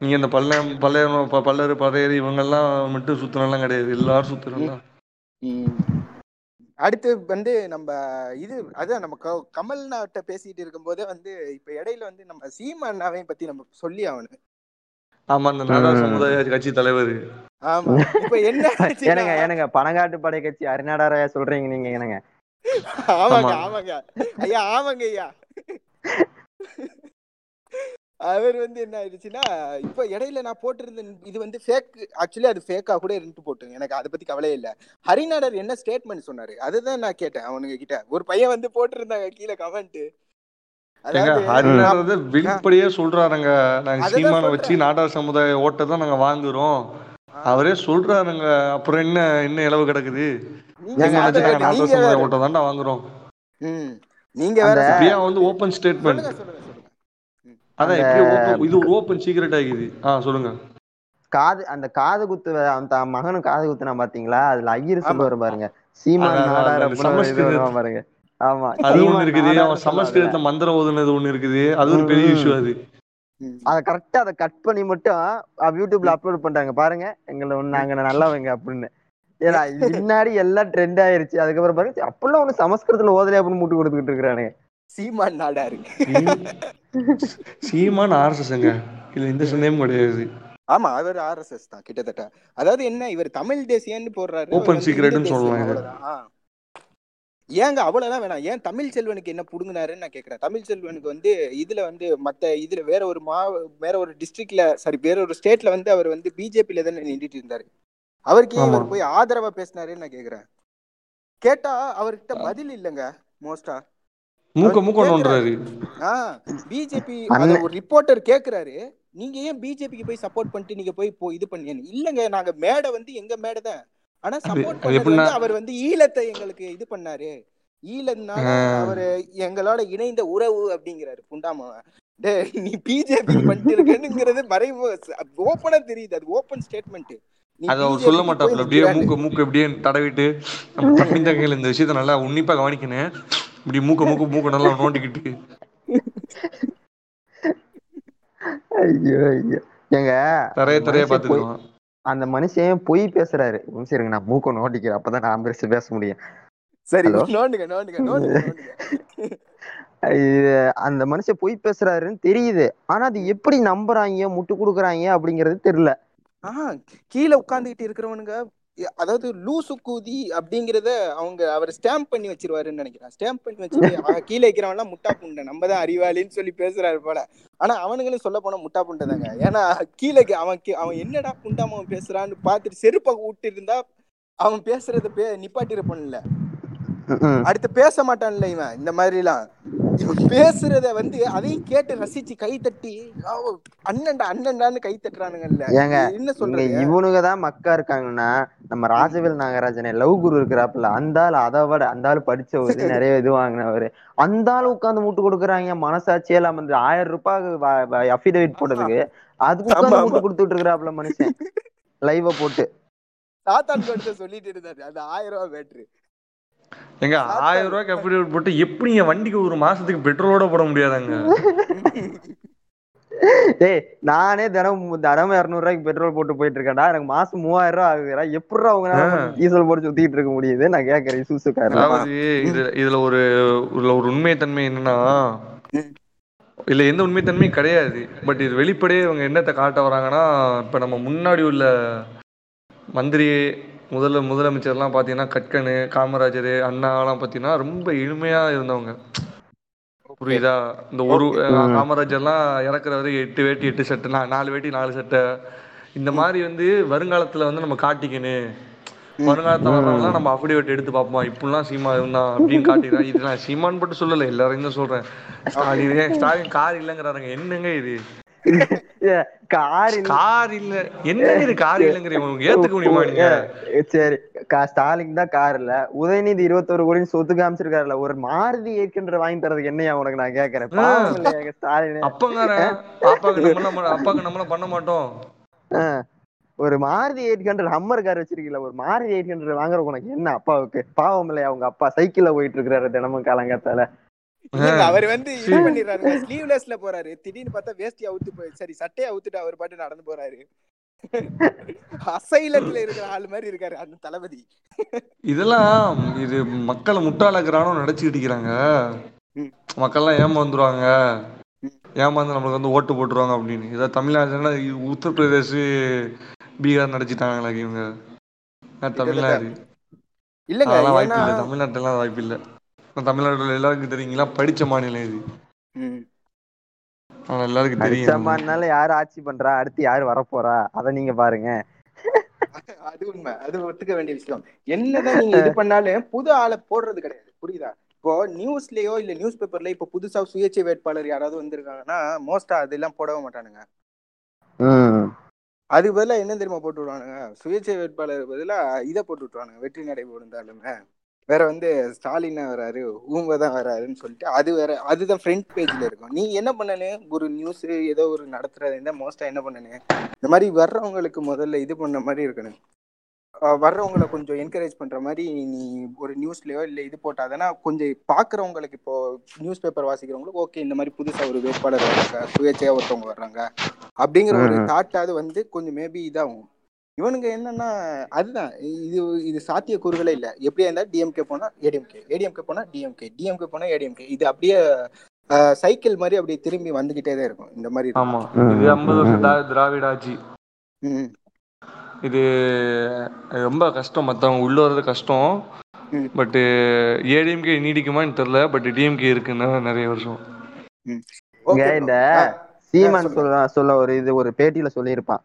நீங்க இந்த பல்லம் பல்லையர் ப- பல்லரு பறையர் இவங்க எல்லாம் மட்டும் சுத்திரம் எல்லாம் கிடையாது. எல்லாரும் தான் ம். அடுத்து வந்து நம்ம இது அதான் நம்ம க- கமல்நாட்ட பேசிட்டு இருக்கும்போதே வந்து இப்ப இடையில வந்து நம்ம சீமானாவையும் பத்தி நம்ம சொல்லி அவனு ஆமா அந்த நாடார் ம். சமுதாய கட்சி தலைவர். ஆமா. இப்ப என்ன ஏனுங்க ஏனுங்க பனங்காட்டு படை கட்சி அரிநாடாரையா சொல்றீங்க நீங்க என்னங்க? ஆமாங்க ஆமா. ஆமாங்க. ஐயா ஆமாங்க ஐயா. அவர் வந்து என்ன ஆயிடுச்சுன்னா இப்ப இடையில நான் போட்டிருந்த இது வந்து ஃபேக் ஆக்சுவலி அது ஃபேக்கா கூட இருந்து போட்டு எனக்கு அதை பத்தி கவலையே இல்ல. ஹரிநாடர் என்ன ஸ்டேட்மெண்ட் சொன்னாரு? அதுதான் நான் கேட்டேன் அவனுங்க கிட்ட ஒரு பையன் வந்து போட்டிருந்தாங்க கீழே கமெண்ட் வெளிப்படையே சொல்றாருங்க. நாங்க சீமானை. வச்சு நாடார் சமுதாய ஓட்டை தான் நாங்க வாங்குறோம். அவரே சொல்றாருங்க. அப்புறம் என்ன என்ன இளவு கிடக்குது? நாடார் சமுதாய. ஓட்டை தான்டா வாங்குறோம். நீங்க வந்து ஓபன் ஸ்டேட்மெண்ட் இது ஒரு ஓபன் சீக்ரெட் ஆகிது. ஆ சொல்லுங்க. காது அந்த காது குத்து அந்த மகனும் காது குத்துனா பாத்தீங்களா? அதுல ஐயர் ஆமா. சொல்லுவாரு பாருங்க. சீமான் நாடார் அப்படின்னு ஒரு இது வருவான் பாருங்க. ஆமா சீமான் இருக்குது. நாடார்னு அவன் சொல்லுவாரு. சமஸ்கிருதத்துல மந்திரம் ஓதுனது ஒண்ணு இருக்குது. அது ஒரு பெரிய. இஷ்யூ அது. அத கரெக்டா அதை கட் பண்ணி மட்டும் யூடியூப்ல அப்லோட் பண்றாங்க பாருங்க எங்களை ஒண்ணு நாங்க நல்லவங்க அப்படின்னு. ஏன்னா பின்னாடி எல்லாம் ட்ரெண்ட் ஆயிருச்சு. அதுக்கப்புறம் பாருங்க அப்பெல்லாம் ஒண்ணு சமஸ்கிருதத்துல ஓதலை அப்படின்னு மூட்டு கொடுத்துக்கிட்டு இருக்கிறானுங்க. சீமான் நாடாரு. சீமான் ஆர்எஸ்எஸ்ங்க. இதுல எந்த சந்தேகமும் கிடையாது. ஆமா அவர் ஆர்எஸ்எஸ் தான் கிட்டத்தட்ட. அதாவது என்ன இவர் தமிழ் தேசியன்னு போடுறாரு. இந்து ன்னு தேசியம், சொல்லலாம். ஏங்க அவ்வளவுதான் வேணாம். ஏன் தமிழ் செல்வனுக்கு என்ன புடுங்கினாருன்னு நான் கேக்குறேன். தமிழ் செல்வனுக்கு வந்து இதுல வந்து மத்த இதுல வேற ஒரு மா வேற ஒரு டிஸ்ட்ரிக்ட்ல சாரி வேற ஒரு ஸ்டேட்ல வந்து அவர் வந்து பிஜேபியில தானே நின்றுட்டு இருந்தாரு. அவருக்கு. இவர் போய் ஆதரவா பேசினாருன்னு நான் கேக்குறேன். கேட்டா அவர்கிட்ட பதில் இல்லைங்க மோஸ்டா மூக்க மூக்க நோண்டுறாரு. பிஜேபி. ஒரு ரிப்போர்ட்டர் கேக்குறாரு. நீங்க ஏன் பிஜேபிக்கு போய் சப்போர்ட் பண்ணிட்டு நீங்க போய் இது பண்ணீங்க இல்லங்க நாங்க மேடை வந்து எங்க மேடை தான். ஆனா சப்போர்ட் பண்ணது அவர் வந்து ஈழத்தை எங்களுக்கு இது பண்ணாரு. ஈழம்னால. அவரு எங்களோட இணைந்த உறவு அப்படிங்கிறாரு புண்டாமவன் நீ பிஜேபி பண்ணிட்டு இருக்கேனுங்கிறது மறைவு. ஓப்பனா தெரியுது அது ஓப்பன் ஸ்டேட்மெண்ட் அது அவர் சொல்ல மாட்டாப்ல அப்படியே மூக்க மூக்க அப்படியே தடவிட்டு நம்ம தமிழ் இந்த விஷயத்த நல்லா உன்னிப்பா கவனிக்கணும். இப்படி மூக்க மூக்க மூக்க நல்லா நோண்டிக்கிட்டு. ஐயோ ஐயோ. ஏங்க தரைய அந்த தரைய மனுஷன் போய் பாத்துக்கலாம் அந்த மனுஷன் பொய் பேசுறாரு. இருங்க நான் மூக்க நோண்டிக்கிறேன். அப்பதான் நான் பேச பேச முடியும். சரி? நோண்டுங்க நோண்டுங்க அந்த மனுஷன் பொய் பேசுறாருன்னு தெரியுது. ஆனா அது எப்படி நம்புறாங்க முட்டு கொடுக்குறாங்க அப்படிங்கறது தெரியல. ஆஹா கீழே உட்கார்ந்துகிட்டு இருக்கிறவனுங்க அதாவது லூசு கூதி அப்படிங்கறத அவங்க அவர் ஸ்டாம்ப் பண்ணி வச்சிருவாருன்னு நினைக்கிறேன். ஸ்டாம்ப் பண்ணி வச்சுட்டு ஆ, கீழே இருக்கிறவன் எல்லாம் முட்டா புண்டை. நம்ம தான் அறிவாளின்னு சொல்லி பேசுறாரு போல. ஆனா அவனுங்களும் சொல்ல போனா முட்டா புண்டை தாங்க. ஏன்னா கீழே அவன் அவன் என்னடா புண்டாம பேசுறான்னு பார்த்துட்டு செருப்பை விட்டு இருந்தா அவன் பேசுறத பே நிப்பாட்டிருப்பான்ல. அடுத்து பேச மாட்டான்ல இவன். இந்த மாதிரி எல்லாம் இவன் பேசுறத வந்து அதையும் கேட்டு ரசிச்சு கை தட்டி "ஆ, அண்ணன்டா அண்ணன்டான்னு கை தட்டுறானுங்கல்ல. ஏங்க, என்ன சொல்றது இவனுங்க தான் மக்கா இருக்காங்கன்னா நம்ம ராஜவேல் நாகராஜனே லவ் குரு இருக்கிறாப்புல அந்த ஆள் அதை விட அந்த ஆள் படிச்சவரு நிறைய இது வாங்கினவரு. அந்த ஆள் உட்கார்ந்து முட்டு கொடுக்குறாங்க மனசாட்சியே இல்லாம இந்த ஆயிரம் ரூபாய் அஃபிடேவிட் போட்டதுக்கு அதுக்கு ஆமா. முட்டு கொடுத்துட்டு இருக்கிறாப்புல மனுஷன். லைவ போட்டு. கொடுத்த சொல்லிட்டு இருந்தாரு அது ஆயிரம் ரூபாய் பேட்டரி எங்க ஆயிரம் ரூபாய்க்கு அஃபிடேவிட் போட்டு எப்படி என் வண்டிக்கு ஒரு மாசத்துக்கு பெட்ரோலோட போட முடியாதாங்க? ஏய் நானே தினம் தினமும் இருநூறு ரூபாய்க்கு பெட்ரோல் போட்டு போயிட்டு இருக்கேன்டா எனக்கு மாசம் மூவாயிரம் ரூபாய் ஆகுதுடா. எப்படிடா அவங்க டீசல் போட்டு சுத்திட்டு இருக்க முடியுது? நான் கேக்குறேன் சூசுக்காரன். அதாவது இது இதுல ஒரு இதுல ஒரு உண்மைத்தன்மை என்னன்னா இல்ல எந்த உண்மைத்தன்மையும் கிடையாது. பட் இது வெளிப்படையே இவங்க என்னத்தை காட்ட வராங்கன்னா இப்ப நம்ம முன்னாடி உள்ள மந்திரி முதல்ல முதலமைச்சர்லாம் பாத்தீங்கன்னா கட்கனு காமராஜர் அண்ணாலாம் பாத்தீங்கன்னா ரொம்ப எளிமையா இருந்தவங்க. புரியுதா? இந்த ஒரு காமராஜர்லாம் இறக்குறவரு எட்டு வேட்டி எட்டு சட்டை நாலு வேட்டி நாலு சட்டை இந்த மாதிரி வந்து வருங்காலத்துல வந்து நம்ம காட்டிக்கணும். வருங்காலத்துல வர்றவங்கலாம் நம்ம அஃபிடேவிட் எடுத்து பார்ப்போம்? இப்படிலாம் சீமா இருந்தான் அப்படின்னு காட்டிக்கிறேன். இது நான் சீமான் மட்டும் சொல்லல எல்லாரையும் தான் சொல்றேன். ஸ்டாலின் ஸ்டாலின் கார் இல்லைங்கிறாருங்க. என்னங்க இது? கார் கார் இல்ல. என்னங்க இது கார் இல்லைங்கிறீங்க உங்களுக்கு ஏத்துக்க முடியுமா நீங்க? சரி. ஸ்டாலின் தான் கார் இல்ல. உதயநிதி இருபத்தொரு கோடி சொத்து காமிச்சிருக்காருல்ல ஒரு மாருதி ஏற்கின்ற வாங்கி தரதுக்கு என்னையா உனக்கு நான் கேக்குறேன்? ஸ்டாலின்? அப்பங்கார அப்பாக்கு பண்ண- அப்பாக்கு நம்மளாம் பண்ண மாட்டோம். ஒரு Maruti eight hundred Hummer car வச்சிருக்கீங்களா ஒரு மாருதி எயிட் ஹண்ட்ரட் வாங்குற உனக்கு என்ன அப்பாவுக்கு? பாவம் இல்லையா உங்க அப்பா? சைக்கிள்ல போயிட்டு இருக்காரு தினமும் காலங்காத்தால. அவர் வந்து இது பண்ணிடுறாருங்க. ஸ்லீவ்லெஸ்ல போறாரு. திடீர்னு பார்த்தா வேஷ்டி அவுத்து போய் சரி சட்டையை அவுத்துட்டு அவர் பாட்டு நடந்து போறாரு. அசைலத்துல இருக்கிற ஆள் மாதிரி இருக்காரு அந்த தளபதி. இதெல்லாம் இது மக்களை முட்டாளாக்குறானோ நடிச்சுக்கிட்டு இருக்கிறாங்க. மக்கள்லாம் ஏமாந்துருவாங்க. ஏமாந்து நம்மளுக்கு வந்து ஓட்டு போட்டுருவாங்க அப்படின்னு. இதை தமிழ்நாடுனா உத்தரப்பிரதேஷ் பீகார் நடிச்சிட்டாங்களா இவங்க. நான் தமிழ்நாடு. இல்லங்க அதெல்லாம் ஏன்னா வாய்ப்பு இல்லை தமிழ்நாட்டுலாம் வாய்ப்பு இல்லை தமிழ்நாட்டுல எல்லாருக்கும் தெரியுங்களா? படிச்ச மாநிலம் இது. ம். ஆனா எல்லாருக்கும் தெரியும். அடிச்சம்மானால யாரு ஆட்சி பண்றா? அடுத்து யாரு வரப்போறா? அத நீங்க பாருங்க. அது உண்மை. அது ஒத்துக்க வேண்டிய விஷயம். என்னதான் நீங்க இது பண்ணாலும் புது ஆளை போடுறது கிடையாது. புரியுதா? இப்போ நியூஸ்லயோ இல்ல நியூஸ் பேப்பர்ல இப்ப புதுசா சுயேட்சை வேட்பாளர் யாராவது வந்திருக்காங்கன்னா மோஸ்டா அதெல்லாம் போடவே மாட்டானுங்க. அதுக்கு பதிலா என்ன தெரியுமா போட்டு விடுவானுங்க? சுயேட்சை வேட்பாளர் பதிலா இதை போட்டு விட்டுருவானுங்க. வெற்றி நடை போடுந்தாலுமே வேற வந்து ஸ்டாலின் வராரு ஊங்க தான் வராருன்னு சொல்லிட்டு அது வேற அதுதான் ஃப்ரண்ட் பேஜ்ல இருக்கும். நீ என்ன பண்ணனு? ஒரு நியூஸ் ஏதோ ஒரு நடத்துறது இருந்தா மோஸ்டா என்ன பண்ணனு? இந்த மாதிரி வர்றவங்களுக்கு முதல்ல இது பண்ண மாதிரி இருக்கணும். வர்றவங்கள கொஞ்சம் என்கரேஜ் பண்ற மாதிரி நீ ஒரு நியூஸ்லயோ இல்ல இது போட்டாதானா கொஞ்சம் பாக்குறவங்களுக்கு இப்போ நியூஸ் பேப்பர் வாசிக்கிறவங்களுக்கு ஓகே இந்த மாதிரி புதுசா ஒரு வேட்பாளர் வர்றாங்க சுயேட்சையா ஒருத்தவங்க வர்றாங்க அப்படிங்கிற ஒரு. தாட்டாவது வந்து கொஞ்சம் மேபி இதாகும். இவனுங்க என்னன்னா அதுதான். இது இது சாத்தியக்கூறுகளே இல்ல. எப்படியா இருந்தா டிஎம்கே போனா ஏடிஎம்கே ஏடிஎம்கே போனா டிஎம்கே டிஎம்கே போனா ஏடிஎம்கே இது அப்படியே சைக்கிள் மாதிரி அப்படியே திரும்பி வந்துகிட்டே தான் இருக்கும். இந்த மாதிரி. ஆமா. இது ஐம்பது வருஷம் ம். திரா- திராவிட ஆட்சி. ம் இது ரொம்ப கஷ்டம். மத்தவங்க உள்ள வர்றது கஷ்டம். பட்டு ஏடிஎம்கே நீடிக்குமான்னு தெரில பட் டிஎம்கே இருக்குன்னா நிறைய வருஷம். இந்த சீமான் சொல்ல சொல்ல ஒரு இது ஒரு பேட்டியில சொல்லியிருப்பான்.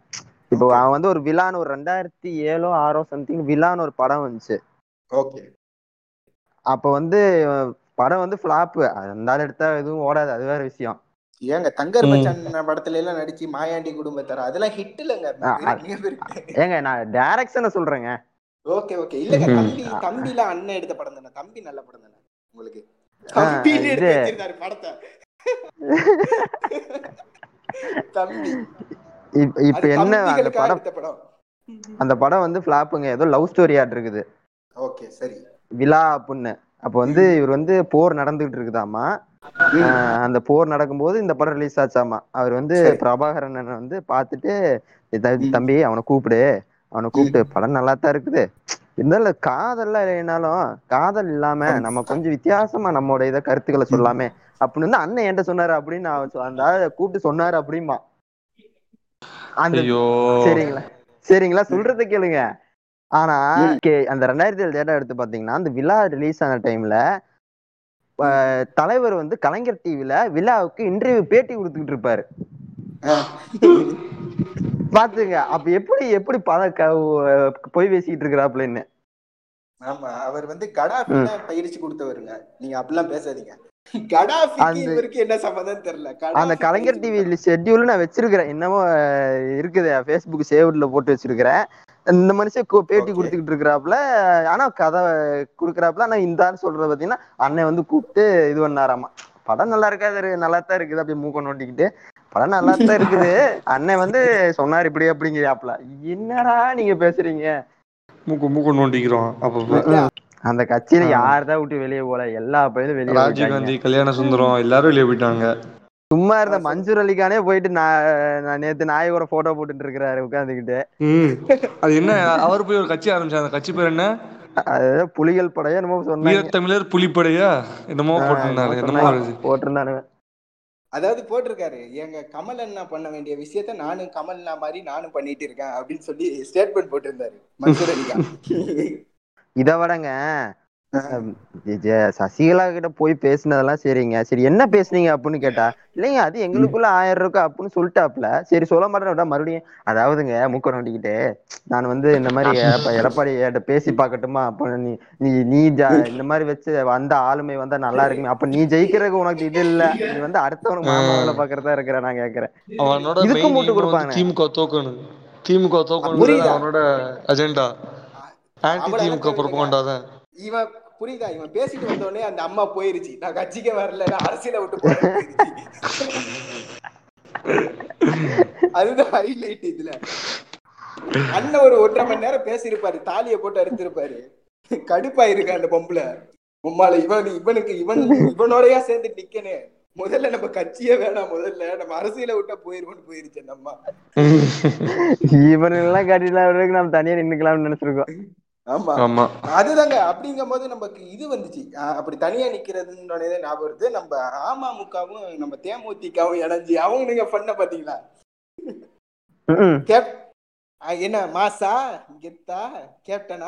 இப்போ அவன் வந்து ஒரு விலான்னு ஒரு ரெண்டாயிரத்தி ஏழோ ஆறோ சம்திங் விலான்னு ஒரு படம் வந்துச்சு. ஓகே அப்ப வந்து படம் வந்து ஃபிளாப் அந்த ஆள் எடுத்தா எதுவும் ஓடாது. அது வேற விஷயம். ஏங்க தங்கர். பச்சான் படத்துல எல்லாம் நடிச்சு மாயாண்டி குடும்பத்தார்? அதெல்லாம் ஹிட் இல்லங்க. ஏங்க நான் டைரக்ஷனை சொல்றேங்க. ஓகே ஓகே இல்லங்க ம். தம்பி தம்பிலாம் அண்ணன் எடுத்த படம் தானே? தம்பி நல்ல படம் தானே உங்களுக்கு? ஆ, தம்பின்னு எடுத்து படத்தை. தம்பி. இப்ப என்ன அந்த படம் அந்த படம் வந்து ஃபிளாப்புங்க. ஏதோ லவ் ஸ்டோரி ஆட் இருக்குது. ஓகே சரி. விழா அப்படின்னு அப்ப வந்து இவர் வந்து போர் நடந்துகிட்டு இருக்குதாமா? ஆஹ் அந்த போர் நடக்கும்போது இந்த படம் ரிலீஸ் ஆச்சாமா? அவர் வந்து. பிரபாகரன் வந்து பார்த்துட்டு "இத- ம். தம்பி அவனை கூப்பிடு. அவனை கூப்பிட்டு படம் நல்லா தான் இருக்குது. இருந்தாலும் காதல்லாம் இல்லைனாலும் காதல் இல்லாம. நம்ம கொஞ்சம் வித்தியாசமா நம்மளோட இத கருத்துக்களை சொல்லாமே. அப்படின்னு வந்து அண்ணன் என்கிட்ட சொன்னாரு அப்படின்னு நான் சொ- அந்த கூப்பிட்டு சொன்னாரு அப்படிமா அந்த சரிங்களா. சரிங்களா? சொல்றத கேளுங்க. ஆனா. கே- அந்த ரெண்டாயிரத்தி ஏழு டேட்டா எடுத்து பாத்தீங்கன்னா அந்த விழா ரிலீஸ் ஆன டைம்ல தலைவர் வந்து கலைஞர் டிவில விழாவுக்கு இன்டர்வியூ பேட்டி கொடுத்துக்கிட்டு இருப்பாரு. பாத்துங்க அப்ப எப்படி எப்படி பல பொய் பேசிட்டு இருக்கிறாப்லன்னு ஆமா. அவர் வந்து கடாஃபில பயிற்சி கொடுத்தவருங்க. நீங்க அப்படிலாம் பேசாதீங்க. அந்த- இவருக்கு என்ன சம்மந்தம் தெரியல. அந்த கடாஃபி கலைஞர் டிவி ஷெட்யூல் நான் வச்சிருக்கிறேன். அஹ், இருக்குது ஃபேஸ்புக் சேவ்ட்ல போட்டு வச்சிருக்கிறேன். இந்த மனுஷன் பேட்டி. கொடுத்துக்கிட்டு இருக்கிறாப்புல ஆனா கதை கொடுக்குறாப்புல ஆனா இந்த ஆள் சொல்றது பாத்தீங்கன்னா அண்ணன் வந்து கூப்பிட்டு இது பண்ணாராமா. படம் நல்லா இருக்காது நல்லா தான் இருக்குது அப்படியே மூக்க நோண்டிக்கிட்டு. படம் நல்லா தான் இருக்குது. அண்ணன் வந்து சொன்னார் இப்படி அப்படிங்கிறாப்புல. என்னடா நீங்க பேசுறீங்க? மூக்கு மூக்கு நோண்டிக்கிறோம். இல்ல, அந்த கட்சியில. யார்தான் விட்டு வெளியே போல எல்லா பயிலும் வெளியே ராஜீவ். காந்தி கல்யாண சுந்தரம் எல்லாரும் வெளியே போயிட்டாங்க. சும்மா இருந்த ஆ, சரி. மன்சூர் அலிகானே போயிட்டு நான் நேத்து நாயோட போட்டோ போட்டுட்டு இருக்கிறாரு உட்காந்துக்கிட்டு அது என்ன அவர் போய் ஒரு கட்சி ஆரம்பிச்சார். அந்த கட்சி பேர் என்ன? அது புலிகள் படையா என்னமோ சொன்னாங்க. வீரத்தமிழர் புலிப்படையா? என்னமோ போட்டிருந்தாரு. என்னமோ. போட்டிருந்தானுங்க. அதாவது போட்டிருக்காரு. எங்க கமல் அண்ணா பண்ண வேண்டிய விஷயத்த நானும் கமல் அண்ணா மாதிரி நானும் பண்ணிட்டு இருக்கேன் அப்படின்னு சொல்லி ஸ்டேட்மெண்ட் போட்டிருந்தாரு மன்சூர் அலிகா இத விடங்க. சசிகலா கிட்ட போய் பேசினதெல்லாம் சரிங்க. சரி என்ன பேசுனீங்க அப்படின்னு கேட்டா இல்லைங்க அது எங்களுக்குள்ள ஆயிரம் இருக்கு அப்படின்னு சொல்லிட்டாப்ல சரி சொல்ல மாட்டேன் மறுபடியும் அதாவதுங்க மூக்க நோண்டிக்கிட்டு நான் வந்து இந்த மாதிரி எடப்பா- எடப்பாடி கிட்ட பேசி பார்க்கட்டுமா அப்ப நீ நீ நீ ஜா- இந்த மாதிரி வச்சு வந்த ஆளுமை வந்தா நல்லா இருக்குமே. அப்ப நீ ஜெயிக்கிறதுக்கு உனக்கு இது இல்ல. நீ வந்து அடுத்தவனுக்கு மாமாவில பாக்குறதா இருக்கிற நான் கேக்குறேன். அவனோட இதுக்கும் மெயின் மூட்டு வந்து கொடுப்பாங்க. திமுக தோக்கணும். திமுக தோக்கணும்? அவனோட அஜெண்டா இவன் புரியுதா? இவன் பேசிட்டு வந்த உடனே அந்த அம்மா போயிருச்சு. நான் கட்சிக்கே வரல நான் அரசியலை விட்டு போயிருச்சு. அதுதான் ஹைலைட் இதுல. அண்ணன் ஒரு ஒன்றரை மணி நேரம் பேசியிருப்பாரு தாலியை போட்டு அறுத்திருப்பாரு. கடுப்பா இருக்கு அந்த பொம்பளை. உம்மால இவன் இவனுக்கு இவன் இவனோடயா சேர்ந்து நிக்கனே. முதல்ல நம்ம கட்சியே வேணாம் முதல்ல. நம்ம அரசியலை விட்டா போயிருவோம்னு போயிருச்சு அந்த அம்மா. இவனுங்கெல்லாம் காட்டிலாம் விடுறதுக்கு நம்ம தனியா நின்னுக்கலாம்னு நினைச்சிருக்கோம். ஆமா. ஆமா. அதுதாங்க அப்படிங்கும் போது நமக்கு இது வந்துச்சு. ஆஹ் அப்படி தனியா நிக்கிறதுன்னு ஞாபகம் வருது. நம்ம அமமுகவும் நம்ம தேமுதிகவும் இணைஞ்சு அவங்க நீங்க பண்ண பாத்தீங்களா என்ன மாசா கெத்தா கேப்டனா.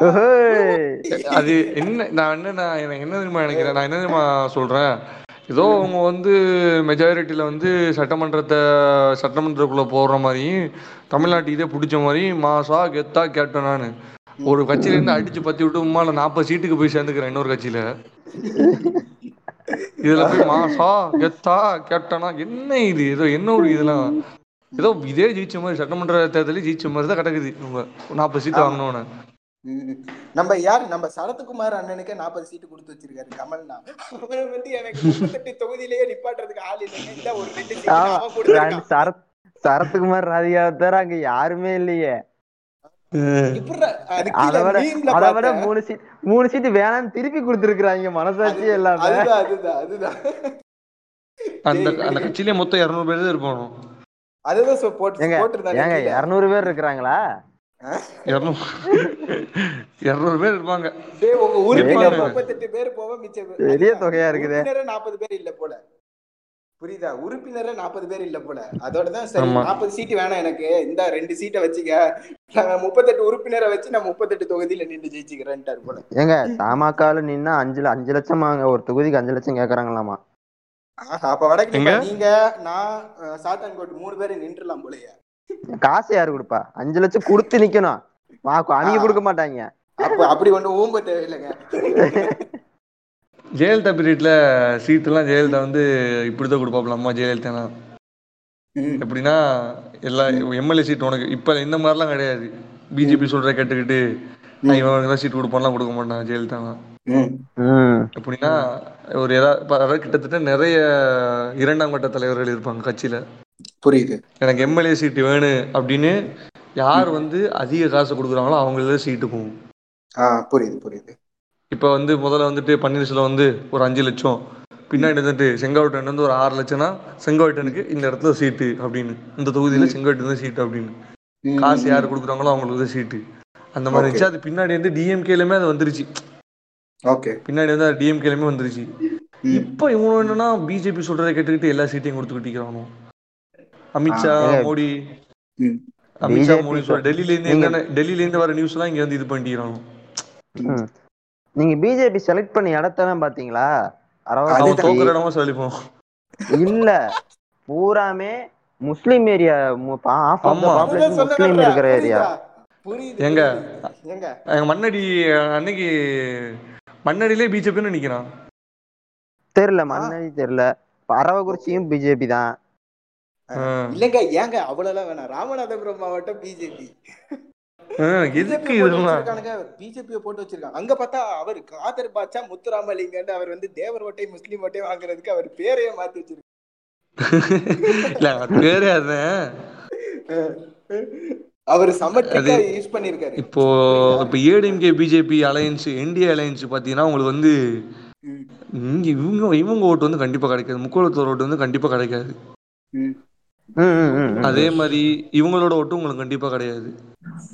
அது என்ன நான் என்ன நான் எனக்கு என்ன தெரியுமா நினைக்கிறேன்? நான் என்ன தெரியுமா சொல்றேன்? ஏதோ அவங்க வந்து மெஜாரிட்டியில வந்து சட்டமன்றத்தை சட்டமன்றத்துக்குள்ள போடுற மாதிரி தமிழ்நாட்டுக்கு இதே பிடிச்ச மாதிரி மாசா கெத்தா கேப்டனானு ஒரு கட்சியில இருந்து அடிச்சு பத்தி விட்டு உமால நாற்பது சீட்டுக்கு போய் சேர்ந்துக்கிறேன் இன்னொரு கட்சியில. இதுல போய் மாசா கெத்தா கேப்டனா என்ன இது? ஏதோ என்ன ஒரு இதெல்லாம்? ஏதோ இதே ஜெயிச்ச மாதிரி சட்டமன்ற தேர்தலே ஜெயிச்ச மாதிரி தான் கிடக்குது இவங்க. நாற்பது சீட்டு ம். நம்ம யார்? நம்ம சரத்குமார் அண்ணனுக்கே நாற்பது சீட்டு கொடுத்து வச்சிருக்காரு கமல்னா. அவன் வந்து எனக்கு முப்பத்தெட்டு தொகுதியிலேயே நிப்பாட்டுறதுக்கு ஆள் இல்லைங்க. இந்த ஒரு ரெண்டு சீட்டு ஆமா. அவன் கொடுத்துருக்கான். ரெண்டு சரத் சரத்குமார் ராதிகா தவிர அங்க யாருமே இல்லையே. மூணு சீட் மூணு சீட்டு வேணாம்னு திருப்பி கொடுத்துருக்காங்க அதுதான் அதுதான் அந்த அந்த கட்சியிலே மொத்தம் இரநூறு பேர் தான் இருப்பானோ அதுதான் போட்டு ஏங்க. இருநூறு பேர் இருக்கிறாங்களா? இரநூறு பேர் இருப்பாங்க. பெரிய தொகையா இருக்குதே. நாற்பது பேர் இல்ல போல. புரியுதா? உறுப்பினரே நாற்பது பேர் இல்ல போல. அதோட தான் சரி. நாற்பது சீட்டு வேணாம் எனக்கு. இந்த ரெண்டு சீட்டை வச்சுக்க. நான் முப்பத்தெட்டு உறுப்பினரை வச்சு நான் முப்பத்தெட்டு தொகுதியில நின்று ஜெயிச்சுக்கிறேன்ட்டாரு போல. ஏங்க தமாகால நின்னா அஞ்சு அஞ்சு லட்சம் வாங்க ஒரு தொகுதிக்கு அஞ்சு லட்சம் கேக்குறாங்களாமா? ஆஹா, அப்ப வடக்கு? நீங்க நான் சாத்தான்கோட் மூணு பேரும் நின்றுலாம் போலயே. காசு யாரு கொடுப்பா? அஞ்சு லட்சம் கொடுத்து நிக்கணும். ஆ. கொடுக்க மாட்டாங்க. அப்ப அப்படி ஒண்ணு ஊம்ப தேவையில்லைங்க. ஜெயலலிதா பீரியட்ல சீட்டுலாம் ஜெயலலிதா வந்து இப்படிதான் கொடுப்பாப்ல அம்மா ஜெயலலிதா ம், எப்படின்னா எல்லா எம்எல்ஏ சீட் உனக்கு இப்ப இந்த மாதிரிலாம் கிடையாது. பிஜேபி சொல்ற கேட்டுக்கிட்டு நான் இவனுக்கு தான் சீட் கொடுப்பான்லாம் கொடுக்க மாட்டான் ஜெயலலிதா ம், ம். எப்படின்னா ஒரு ஏதாவது கிட்டத்தட்ட நிறைய இரண்டாம் கட்ட தலைவர்கள் இருப்பாங்க கட்சியில. புரியுது. எனக்கு எம்எல்ஏ சீட்டு வேணும் அப்படின்னு யார் வந்து அதிக காசு கொடுக்குறாங்களோ அவங்களுக்கு சீட்டு போகும் ஆ புரியுது புரியுது. இப்போ வந்து முதல்ல வந்துட்டு பன்னீர்செல்வம் வந்து ஒரு அஞ்சு லட்சம். பின்னாடி வந்துட்டு செங்கோட்டையன் வந்து ஒரு ஆறு லட்சம்னா செங்கோட்டையனுக்கு இந்த இடத்துல சீட்டு அப்படின்னு. இந்த தொகுதியில செங்கோட்டையன் தான் சீட்டு அப்படின்னு. காசு யார் கொடுக்குறாங்களோ அவங்களுக்கு தான் சீட்டு. அந்த மாதிரி. இருந்துச்சு. அது பின்னாடி வந்து டிஎம்கேலுமே அது வந்துருச்சு. ஓகே. பின்னாடி வந்து அது டிஎம்கேலுமே வந்துருச்சு. இப்போ இவங்க என்னன்னா பிஜேபி சொல்றதை கேட்டுக்கிட்டு எல்லா சீட்டையும் கொடுத்துக்கிட்டு அமித்ஷா மோடி. அமித்ஷா மோடி சொல்ற டெல்லியில இருந்து என்னென்ன டெல்லியில இருந்து வர நியூஸ் எல்லாம் இங்க வந்து இது பண்ணிக்கிறாங்க ம். நீங்க பிஜேபி செலக்ட் பண்ணி இடத்தெல்லாம் பாத்தீங்களா இல்ல பூராமே முஸ்லிம் ஏரியா முஸ்லீம். இருக்கிற ஏரியா. எங்க? எங்க? மண்ணடி அன்னைக்கு மண்ணடியிலே பிஜேபின்னு நிக்கிறான் தெரியல மன்னதி தெரியல. அரவக்குறிச்சியும் பிஜேபி தான். இல்லங்க ஏங்க அவ்வளவுலாம் வேணாம். ராமநாதபுரம் மாவட்டம் பிஜேபி எதுக்கு இதெல்லாம்? பிஜேபியை போட்டு வச்சிருக்காங்க. அங்க பார்த்தா அவர் காதர் பாட்சா முத்துராமலிங்கன்னு அவர் வந்து தேவர் ஓட்டை முஸ்லீம் ஓட்டை வாங்குறதுக்கு அவர் பேரையே மாத்தி வச்சிருக்காரு. பேரே அதுதான் அவர் சமட்ரிக்கா யூஸ் பண்ணிருக்காரு இப்போ இப்போ ADMK BJP alliance NDA alliance பாத்தீங்கன்னா உங்களுக்கு வந்து இங்க இவங்க இவங்க ஓட்டு வந்து கண்டிப்பா கிடைக்காது. முக்கோளத்தோர் ஓட்டு வந்து கண்டிப்பா கிடைக்காது. அதே மாதிரி இவங்களோட ஓட்டு உங்களுக்கு கண்டிப்பா கிடையாது.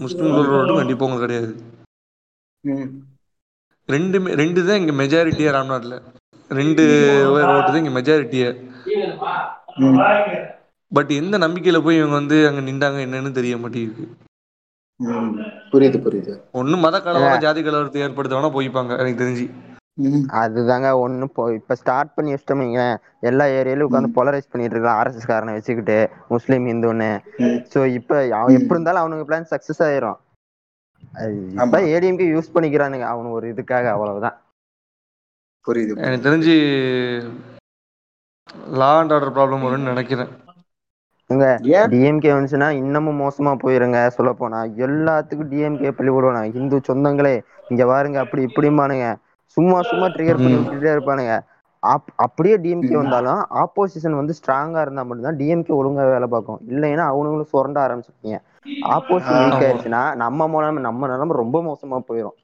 முஸ்லிம்களோட ஓட்டும் கண்டிப்பா உங்களுக்கு கிடையாது ம். ரெண்டுமே ரெண்டு தான் இங்க மெஜாரிட்டியா ராம்நாட்ல ரெண்டு ஓட்டு தான் இங்க மெஜாரிட்டியா ம். பட் எந்த நம்பிக்கையில போய் இவங்க வந்து அங்க நின்றாங்க என்னன்னு தெரிய மாட்டேங்குது ம். புரியுது புரியுது ஒண்ணு மத கலவரம் ஜாதி கலவரத்தை ஏற்படுத்த வேணா போய்ப்பாங்க எனக்கு தெரிஞ்சு. அதுதாங்க ஒண்ணு இப்ப ஸ்டார்ட் பண்ணி வச்சிட்டோமீங்க எல்லா ஏரியாலயும் உட்காந்து போலரைஸ் பண்ணிட்டு இருக்கான் ஆர்எஸ்எஸ் காரனை வச்சுக்கிட்டு முஸ்லீம் இந்துன்னு. சோ இப்ப அவன் எப்படி இருந்தாலும் அவனுக்கு பிளான் சக்சஸ் ஆயிரும். இப்ப. ஏடிஎம்கே யூஸ் பண்ணிக்கிறானுங்க. அவனு ஒரு இதுக்காக அவ்வளவுதான். புரியுது எனக்கு தெரிஞ்சு லா அண்ட் ஆர்டர் ப்ராப்ளம் வரும்னு நினைக்கிறேன். டிஎம்கே வந்துச்சுன்னா இன்னமும் மோசமா போயிருங்க. சொல்ல போனா எல்லாத்துக்கும் டிஎம்கே பள்ளி விடுவானுங்க இந்து சொந்தங்களே இங்க பாருங்க அப்படி இப்படிம்பானுங்க. சும்மா சும்மா ட்ரிகர் பண்ணி. விட்டுட்டே இருப்பானுங்க. அப்- அப்படியே டிஎம்கே. வந்தாலும் ஆப்போசிஷன் வந்து ஸ்ட்ராங்கா இருந்தா மட்டும்தான் டிஎம்கே ஒழுங்கா வேலை பார்க்கும். இல்லைன்னா அவனுங்களும் சுரண்ட ஆரம்பிச்சிருக்கீங்க ஆப்போசிஷன் வீக். ஆயிடுச்சுன்னா நம்ம நிலைமை நம்ம நிலைமை ரொம்ப மோசமா போயிடும்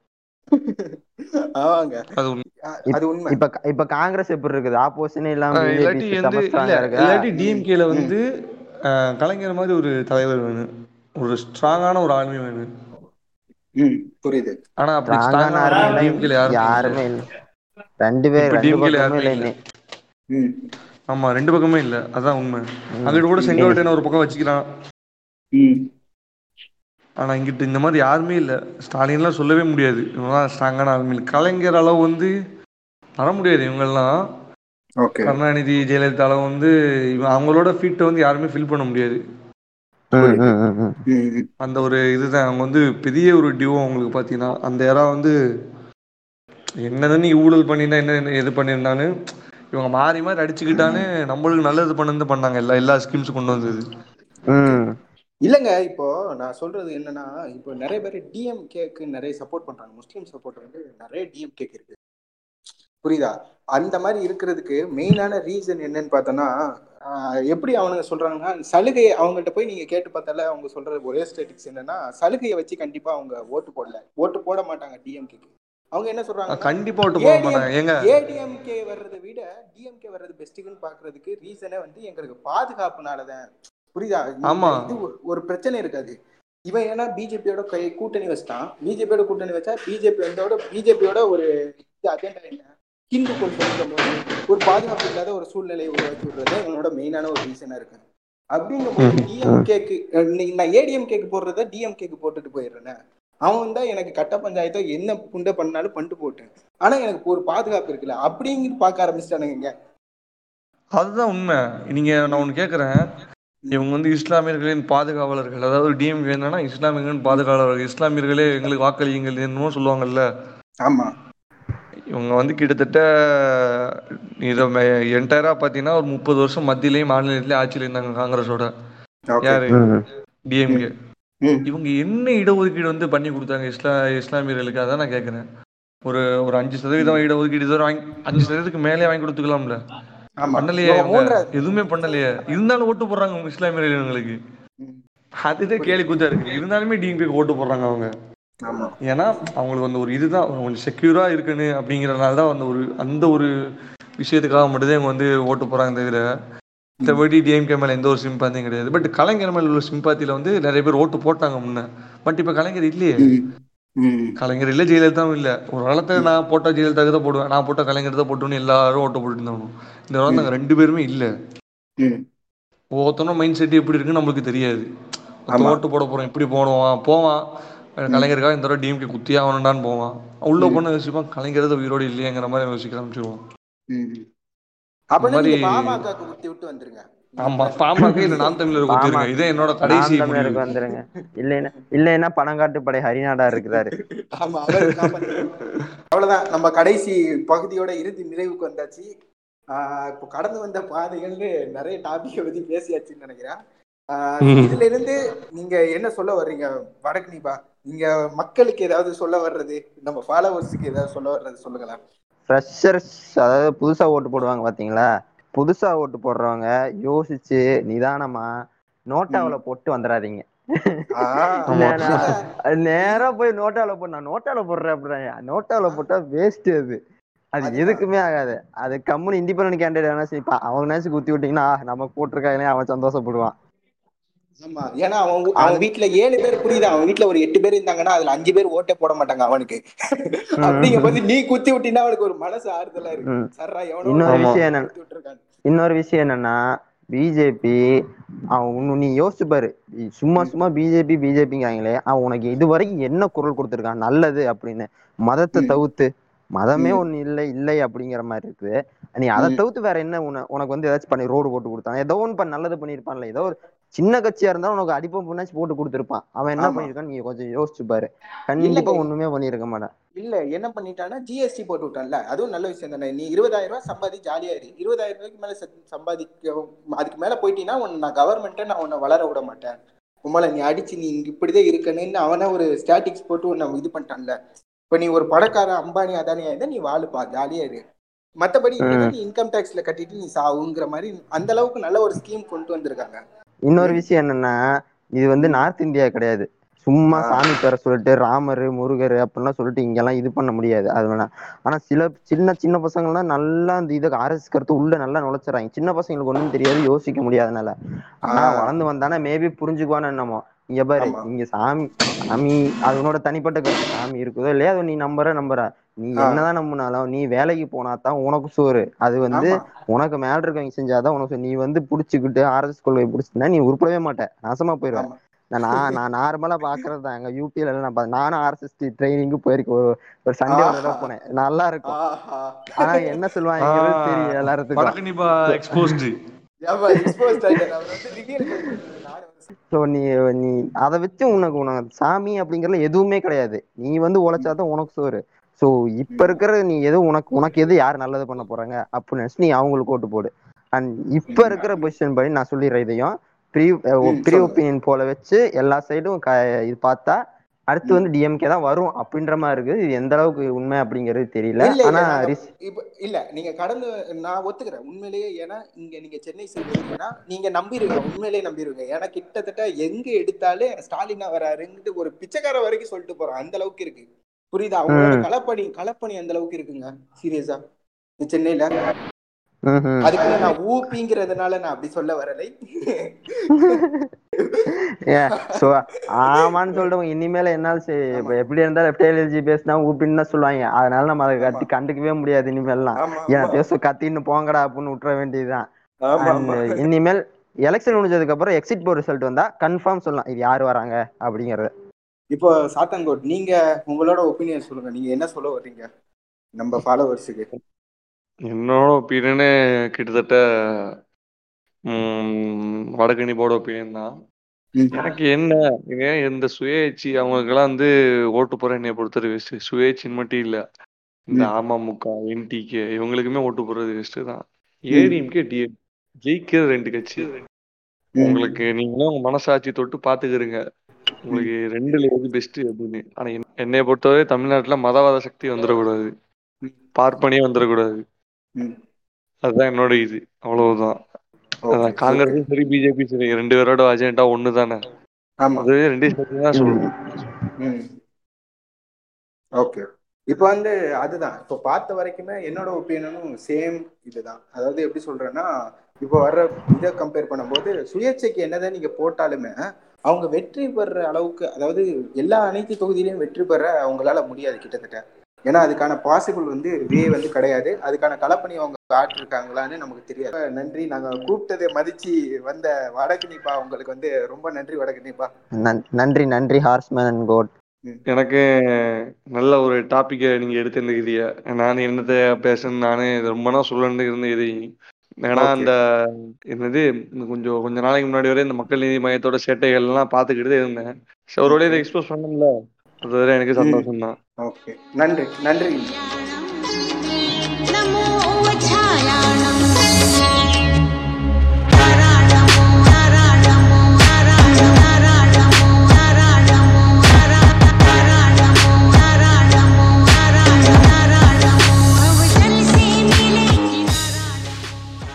இப்ப இப்ப காங்கிரஸ் எப்படி இருக்குது? ஆப்போசிஷன் இல்லாம இல்லாட்டி டிஎம்கேல வந்து கலைஞர் மாதிரி ஒரு தலைவர் வேணும். ஒரு ஸ்ட்ராங்கான ஒரு ஆளுமை வேணும். புரியுது. ஆனா அப்படி ஸ்ட்ராங்கான ஆர்மி யாருமே இல்ல. ரெண்டு பேர் ரெண்டு யாருமே இல்லை. ஆமா ரெண்டு பக்கமே இல்ல. அதான் உண்மை. அங்கிட்டு கூட செங்கோட்டையன் ஒரு பக்கம் வச்சுக்கிறான். ஆனா இங்கிட்டு இந்த மாதிரி யாருமே இல்ல. ஸ்டாலின்லாம் சொல்லவே முடியாது. இவங்கலாம் ஸ்ட்ராங்கான இல்ல. கலைஞர் அளவு வந்து வர முடியாது இவங்கெல்லாம். ஓகே. கருணாநிதி ஜெயலலிதா அளவு வந்து அவங்களோட ஃபீட்டை வந்து யாருமே ஃபில் பண்ண முடியாது. அந்த ஒரு இதுதான். அவங்க வந்து பெரிய ஒரு டியூ அவங்களுக்கு பார்த்தீங்கன்னா அந்த ஏரா வந்து என்னதான் நீ ஊழல் பண்ணினா என்ன இது பண்ணியிருந்தாலும் இவங்க மாறி மாறி அடிச்சுக்கிட்டானே நம்மளுக்கு நல்லது பண்ணது பண்ணாங்க. எல்லா எல்லா ஸ்கீம்ஸ் கொண்டு வந்தது. ம். இல்லங்க இப்போ நான் சொல்றது என்னன்னா இப்போ நிறைய பேர் டிஎம்கேக்கு நிறைய சப்போர்ட் பண்றாங்க. முஸ்லீம் சப்போர்ட் வந்து நிறைய டிஎம்கேக்கு இருக்கு. புரியுதா? அந்த மாதிரி இருக்கிறதுக்கு மெயினான ரீசன் என்னன்னு பார்த்தோன்னா எப்படி அவனுங்க சொல்றாங்கன்னா சலுகையை அவங்கள்ட்ட போய் நீங்க கேட்டு பார்த்தால அவங்க சொல்றது ஒரே ஸ்டேட்டிக்ஸ் என்னன்னா சலுகையை வச்சு கண்டிப்பா அவங்க ஓட்டு போடல. ஓட்டு போட மாட்டாங்க டிஎம்கேக்கு அவங்க என்ன சொல்றாங்க கண்டிப்பா விட்டு போக மாட்டாங்க. ஏடிஎம்கே வர்றதை விட டிஎம்கே வர்றது பெஸ்ட்டுன்னு பாக்குறதுக்கு ரீசனே வந்து எங்களுக்கு பாதுகாப்புனாலதான். புரியுதா? ஆமா. இது ஒரு- ஒரு பிரச்சனை இருக்காது. இவன் ஏன்னா பிஜேபியோட கை கூட்டணி வச்சிட்டான். பிஜேபியோட கூட்டணி வச்சா பிஜேபி வந்தோட பிஜேபியோட ஒரு அஜெண்டா என்ன? ஹிந்துக்கள் சொல்லும் போது ஒரு பாதுகாப்பு இல்லாத ஒரு சூழ்நிலையை உருவாக்கி விடுறது இவனோட மெயினான ஒரு ரீசனா இருக்கு. அப்படிங்கும்போது டிஎம்கேக்கு நான் ஏடிஎம்கேக்கு போடுறத டிஎம்கேக்கு போட்டுட்டு போயிடுறேன். அவன் தான் எனக்கு கட்ட பஞ்சாயத்தோ என்ன புண்டை பண்ணாலும் பண்ணிட்டு போட்டேன் ஆனா எனக்கு ஒரு பாதுகாப்பு இருக்குல்ல அப்படிங்கிட்டு பார்க்க ஆரம்பிச்சிட்டானுங்க அதுதான் உண்மை. நீங்க நான் ஒண்ணு கேக்குறேன். இவங்க வந்து இஸ்லாமியர்களின் பாதுகாவலர்கள். அதாவது டிஎம்கே என்னன்னா இஸ்லாமியர்களின் பாதுகாவலர்கள். இஸ்லாமியர்களே எங்களுக்கு வாக்களியுங்கள் என்னமோ சொல்லுவாங்கல்ல. ஆமா. இவங்க வந்து கிட்டத்தட்ட இதை என்டையரா பாத்தீங்கன்னா ஒரு முப்பது வருஷம் மத்தியிலயும் மாநிலத்திலயும் ஆட்சியில் இருந்தாங்க காங்கிரஸோட. யாரு. டிஎம்கே. இவங்க என்ன இடஒதுக்கீடு வந்து பண்ணி கொடுத்தாங்க இஸ்லா இஸ்லாமியர்களுக்கு? அதான் நான் கேக்குறேன். ஒரு ஒரு அஞ்சு சதவீதம் இடஒதுக்கீடு இதுவரை வாங்கி அஞ்சு சதவீதத்துக்கு மேலே வாங்கி கொடுத்துக்கலாம்ல? ஆமா. பண்ணலையே எதுவுமே பண்ணலையே. இருந்தாலும் ஓட்டு போடுறாங்க உங்க இஸ்லாமியர்கள் இவங்களுக்கு ம். அதுதான் கேலி கூத்தா இருக்கு. இருந்தாலுமே டிஎம்கே ஓட்டு போடுறாங்க அவங்க. ஏன்னா அவங்களுக்கு வந்து ஒரு இதுதான் கொஞ்சம் செக்யூரா இருக்குன்னு அப்படிங்கறதுனால தான் அந்த ஒரு அந்த ஒரு விஷயத்துக்காக மட்டும்தான் இவங்க வந்து ஓட்டு போறாங்க தவிர மற்றபடி டிஎம்கே மேல எந்த ஒரு சிம்பாத்தியும் கிடையாது. பட் கலைஞர் மேல உள்ள சிம்பாத்தியில வந்து நிறைய பேர் ஓட்டு போட்டாங்க முன்ன. பட் இப்ப கலைஞர் இல்லையே. கலைஞர் இல்ல ஜெயலலிதாவும் இல்ல. ஒரு காலத்துல நான் போட்டா ஜெயலலிதாக்கு தான் போடுவேன். நான் போட்டா கலைஞர் தான் போட்டுன்னு எல்லாரும் ஓட்டு போட்டு இருந்தாங்க இந்த காலம் நாங்க ரெண்டு பேருமே இல்ல. ஒவ்வொருத்தனும் மைண்ட் செட் எப்படி இருக்குன்னு நம்மளுக்கு தெரியாது. ஓட்டு போட போறோம் இப்படி போடுவான் போவான். கலைஞருக்காக இந்த தடவை டிஎம்கே குத்தி ஆகணும்டான்னு போவான். உள்ள போன யோசிப்பான் கலைஞர் தான் உயிரோடு இல்லையங்கிற மாதிரி யோசிக்க ஆரம்பிச்சிருவான். ஆமா பாமக இல்ல நாம் தமிழர் குத்திருங்க இதே என்னோட கடைசி நான் தமிழருக்கு வந்துருங்க. இல்லைன்னா இல்லைன்னா பணங்காட்டு படை ஹரிநாடா இருக்கிறாரு. ஆமா அவ்வளவுதான். நம்ம கடைசி பகுதியோட இறுதி நிறைவுக்கு வந்தாச்சு. ஆஹ் இப்போ கடந்து வந்த பாதைகள்னு நிறைய டாபிக்கை பத்தி பேசியாச்சுன்னு நினைக்கிறேன். இதுல இருந்து நீங்க என்ன சொல்ல வர்றீங்க வடக்கு நீங்க மக்களுக்கு ஏதாவது சொல்ல வர்றது நம்ம ஃபாலோவர்ஸுக்கு ஏதாவது சொல்ல வர்றது சொல்லுங்களேன். ஃப்ரெஷர்ஸ் அதாவது புதுசா ஓட்டு போடுவாங்க பாத்தீங்களா? புதுசா ஓட்டு போடுறவங்க யோசிச்சு நிதானமா நோட்டாவுல போட்டு வந்துடாதீங்க நேரா போய் நோட்டால போட்டு நான் நோட்டால போடுறேன் அப்படிறாங்க நோட்டால போட்டா வேஸ்ட் அது. அது. எதுக்குமே ஆகாது. அது கம்முனு இண்டிபெண்டன்ட் கேண்டிடேட் வேணா சரி அவங்க நினைச்சு குத்தி விட்டீங்கன்னா நம்ம போட்டிருக்காங்களே அவன் சந்தோஷப்படுவான். ஏன்னா அவன் அவன் வீட்டுல ஏழு பேர் புரியுது. அவன் வீட்டுல ஒரு எட்டு பேர் இருந்தாங்கன்னா அதுல அஞ்சு பேர் ஓட்டே போட மாட்டாங்க அவனுக்கு. அப்படிங்கும் போது நீ குத்தி விட்டீங்கன்னா அவனுக்கு ஒரு மனசு ஆறுதலா இருக்கு. சர்ரா இன்னொரு விஷயம் என்ன- இன்னொரு விஷயம் என்னன்னா பிஜேபி அவன் இன்னும் நீ யோசிச்சு பாரு. சும்மா சும்மா பிஜேபி பிஜேபிங்காங்களே அவன் உனக்கு இது வரைக்கும் என்ன குரல் கொடுத்துருக்கான்? நல்லது அப்படின்னு. மதத்தை. தவிர்த்து. மதமே. ஒண்ணு இல்லை இல்லை அப்படிங்கிற மாதிரி இருக்கு நீ அதை. தவிர்த்து வேற என்ன உன உனக்கு வந்து ஏதாச்சும் பண்ணி ரோடு போட்டு கொடுத்தான். ஏதோ ஒன்று பண்ண நல்லது பண்ணியிருப்பான்ல. ஏதோ ஒரு சின்ன கட்சியா இருந்தாலும் உனக்கு அடிப்பம் பண்ணாச்சு போட்டு கொடுத்துருப்பான். அவன் என்ன. பண்ணிருக்கான்னு நீங்க கொஞ்சம் யோசிச்சு பாரு. கண்டிப்பா. ஒண்ணுமே பண்ணியிருக்க மாட்டான். இல்ல என்ன பண்ணிட்டான்னா ஜிஎஸ்டி போட்டு விட்டான்ல. அதுவும் நல்ல விஷயம் தானே. நீ இருபதாயிரம் ரூபாய் சம்பாதி ஜாலியா இரு. இருபதாயிரம் ரூபாய்க்கு மேல சம்பாதிக்க அதுக்கு மேல போயிட்டீங்கன்னா உன்னை நான் கவர்மெண்ட்டை நான் உன்னை வளர விட மாட்டேன். உம்மளை நீ அடிச்சு நீ இங்க இப்படிதான் இருக்கணும்னு அவனே ஒரு ஸ்டாட்டிக்ஸ் போட்டு உன்னை இது பண்ணிட்டான்ல. இப்ப நீ ஒரு பணக்கார அம்பானி அதானியா இருந்தா நீ வாழுப்பா ஜாலியா இரு. மத்தபடி இன்கம் டேக்ஸ்ல கட்டிட்டு நீ சாவுங்கிற மாதிரி அந்த அளவுக்கு நல்ல ஒரு ஸ்கீம் கொண்டு வந்திருக்காங்க. இன்னொரு விஷயம் என்னன்னா இது வந்து நார்த் இந்தியா கிடையாது. சும்மா. சாமி பேரை சொல்லிட்டு ராமர் முருகர் அப்படிலாம் சொல்லிட்டு இங்கெல்லாம் இது பண்ண முடியாது. அது வேணா. ஆனா சில சின்ன சின்ன பசங்கள்லாம் நல்லா அந்த இதை ஆர்எஸ் கருத்து உள்ள நல்லா நுழைச்சிடறாங்க. சின்ன பசங்களுக்கு ஒண்ணும் தெரியாது யோசிக்க முடியாதனால ஆனா. வளர்ந்து வந்தானே மேபி புரிஞ்சுக்குவான்னு என்னமோ. இங்க பாரு. இங்க சாமி சாமி அது உன்னோட தனிப்பட்ட கருத்து. சாமி இருக்குதோ இல்லையா அது நீ நம்புற நம்புற. நீ. என்னதான் நம்பினாலும் நீ வேலைக்கு போனா தான் உனக்கு சோறு. அது வந்து உனக்கு மேல இருக்கவங்க செஞ்சாதான் உனக்கு சோறு. நீ வந்து புடிச்சுக்கிட்டு ஆர்எஸ் கொள்கை புடிச்சினா நீ உருப்படவே மாட்ட. நாசமா போயிடுவ நான் நான் நார்மலா பாக்குறது தான். எங்க எல்லாம் நான் பா- நானும் ஆர்எஸ்எஸ் ட்ரைனிங்கு போயிருக்கேன் ஒரு ஒரு சண்டே ஒரு தடவை. போனேன். நல்லா இருக்கும். ஆனா என்ன சொல்லுவாங்க தெரியும் எல்லாத்துக்கும் ஸோ நீ நீ அதை வச்சு உனக்கு உனக்கு சாமி அப்படிங்கறதுல எதுவுமே கிடையாது. நீ வந்து உழைச்சாதான் உனக்கு சோறு. ஸோ இப்ப இருக்கிற நீ எது உனக்கு உனக்கு எது யார் நல்லது பண்ண போறாங்க அப்படின்னு நினைச்சு நீ அவங்களுக்கு ஓட்டு போடு. அண்ட் இப்ப இருக்கிற பொசிஷன் படி நான் சொல்லிடுறேன் இதையும் ப்ரீ ப்ரீ. ஒப்பீனியன் போல வச்சு எல்லா சைடும் இது பார்த்தா அடுத்து வந்து டிஎம்கே தான் வரும் அப்படின்ற மாதிரி இருக்குது. இது எந்த அளவுக்கு உண்மை அப்படிங்கிறது தெரியல. ஆனா இப்ப இல்ல நீங்க கடந்து நான் ஒத்துக்கிறேன். உண்மையிலேயே ஏன்னா இங்க நீங்க சென்னை சைடு வந்தீங்கன்னா நீங்க நம்பிடுவீங்க உண்மையிலேயே நம்பிடுவீங்க ஏன்னா கிட்டத்தட்ட எங்க எடுத்தாலே ஸ்டாலினா வராருன்ட்டு ஒரு பிச்சைக்கார வரைக்கும் சொல்லிட்டு போறோம் அந்த அளவுக்கு இருக்கு. புரியுதா? அவங்களோட. களப்பணி களப்பணி அந்த அளவுக்கு இருக்குங்க சீரியஸா. சென்னையில. அதுக்குன்னு நான் ஊப்பிங்கிறதுனால நான் அப்படி சொல்ல வரலை. ஆமான்னு சொல்லிட்டு இனிமேல என்னால எப்படி இருந்தாலும் எஃப்டிஎல்ஜி பேசினா ஊப்பின்னு தான் சொல்லுவாங்க. அதனால நம்ம அதை கட்டி கண்டுக்கவே முடியாது இனிமேல்லாம். ஏன் பேச கத்தின்னு போங்கடா அப்படின்னு விட்டுற வேண்டியதுதான். இனிமேல் எலெக்ஷன் முடிஞ்சதுக்கு அப்புறம் எக்ஸிட் போர் ரிசல்ட் வந்தா கன்ஃபார்ம் சொல்லலாம். இது யார் வராங்க அப்படிங்கறது. இப்போ சாத்தான்கோட் நீங்க உங்களோட ஒப்பீனியன் சொல்லுங்க. நீங்க என்ன சொல்ல வர்றீங்க? நம்ம ஃபாலோவர்ஸுக்கு என்னோட ஒப்பீனியனே கிட்டத்தட்ட ம், வடகனி போர்டு ஒப்பீனியன் தான். எனக்கு என்ன ஏன் இந்த சுயேட்சி அவங்களுக்கெல்லாம் வந்து ஓட்டு போற என்னைய பொறுத்தவரை சுயேட்சின்னு மட்டும் இல்ல. இந்த. அமமுக என்டிகே இவங்களுக்குமே ஓட்டு போறது வேஸ்ட் தான் ஏடிஎம்கே டிஎம் ஜெயிக்கிற ரெண்டு கட்சி. உங்களுக்கு நீங்களும் உங்க மனசாட்சி தொட்டு பாத்துக்கிறீங்க உங்களுக்கு ரெண்டுல எது பெஸ்ட் அப்படின்னு. ஆனா என்- என்னைய பொறுத்தவரை தமிழ்நாட்டுல மதவாத சக்தி வந்துடக்கூடாது. ம். பார்ப்பனியே வந்துடக்கூடாது. அதுதான் என்னோட இது. அவ்வளவுதான். காங்கிரஸும் சரி பிஜேபி சரி ரெண்டு பேரோட அஜெண்டா ஒண்ணு தானே ஆமா. அது ரெண்டு தான் சொல்லுவோம் ஓகே. இப்போ வந்து அதுதான். இப்போ பார்த்த வரைக்குமே என்னோட ஒப்பீனியனும் சேம் இதுதான். அதாவது எப்படி சொல்றேன்னா இப்போ வர்ற இதை கம்பேர் பண்ணும்போது சுயேட்சைக்கு என்னதான் நீங்க போட்டாலுமே அவங்க வெற்றி பெற அளவுக்கு அதாவது எல்லா அனைத்து தொகுதியிலையும் வெற்றி பெற அவங்களால முடியாது கிட்டத்தட்ட. ஏன்னா அதுக்கான பாசிபிள் வந்து வே வந்து கிடையாது. அதுக்கான களப்பணி அவங்க ஆட்டிருக்காங்களான்னு நமக்கு தெரியாது. நன்றி. நாங்க கூப்பிட்டதை மதிச்சு வந்த வடகினிப்பா உங்களுக்கு வந்து ரொம்ப நன்றி வடகினிப்பா நன்- நன்றி நன்றி ஹார்ஸ்மேன் அண்ட் எனக்கு நல்ல ஒரு டாபிக்கை நீங்க எடுத்துருந்துக்கிறீங்க நான் என்னத்த பேசணும் நானே ரொம்ப நாள் சொல்லணும்னு இருந்த இது. ஏன்னா. அந்த என்னது கொஞ்சம் கொஞ்ச நாளைக்கு முன்னாடி வரை இந்த மக்கள் நீதி மையத்தோட சேட்டைகள் எல்லாம் பார்த்துக்கிட்டு தான் இருந்தேன். சரி, ஒரு வழியை இதை எக்ஸ்போஸ் பண்ணோம்ல அது வரை எனக்கு சந்தோஷம் தான் ஓகே நன்றி நன்றி.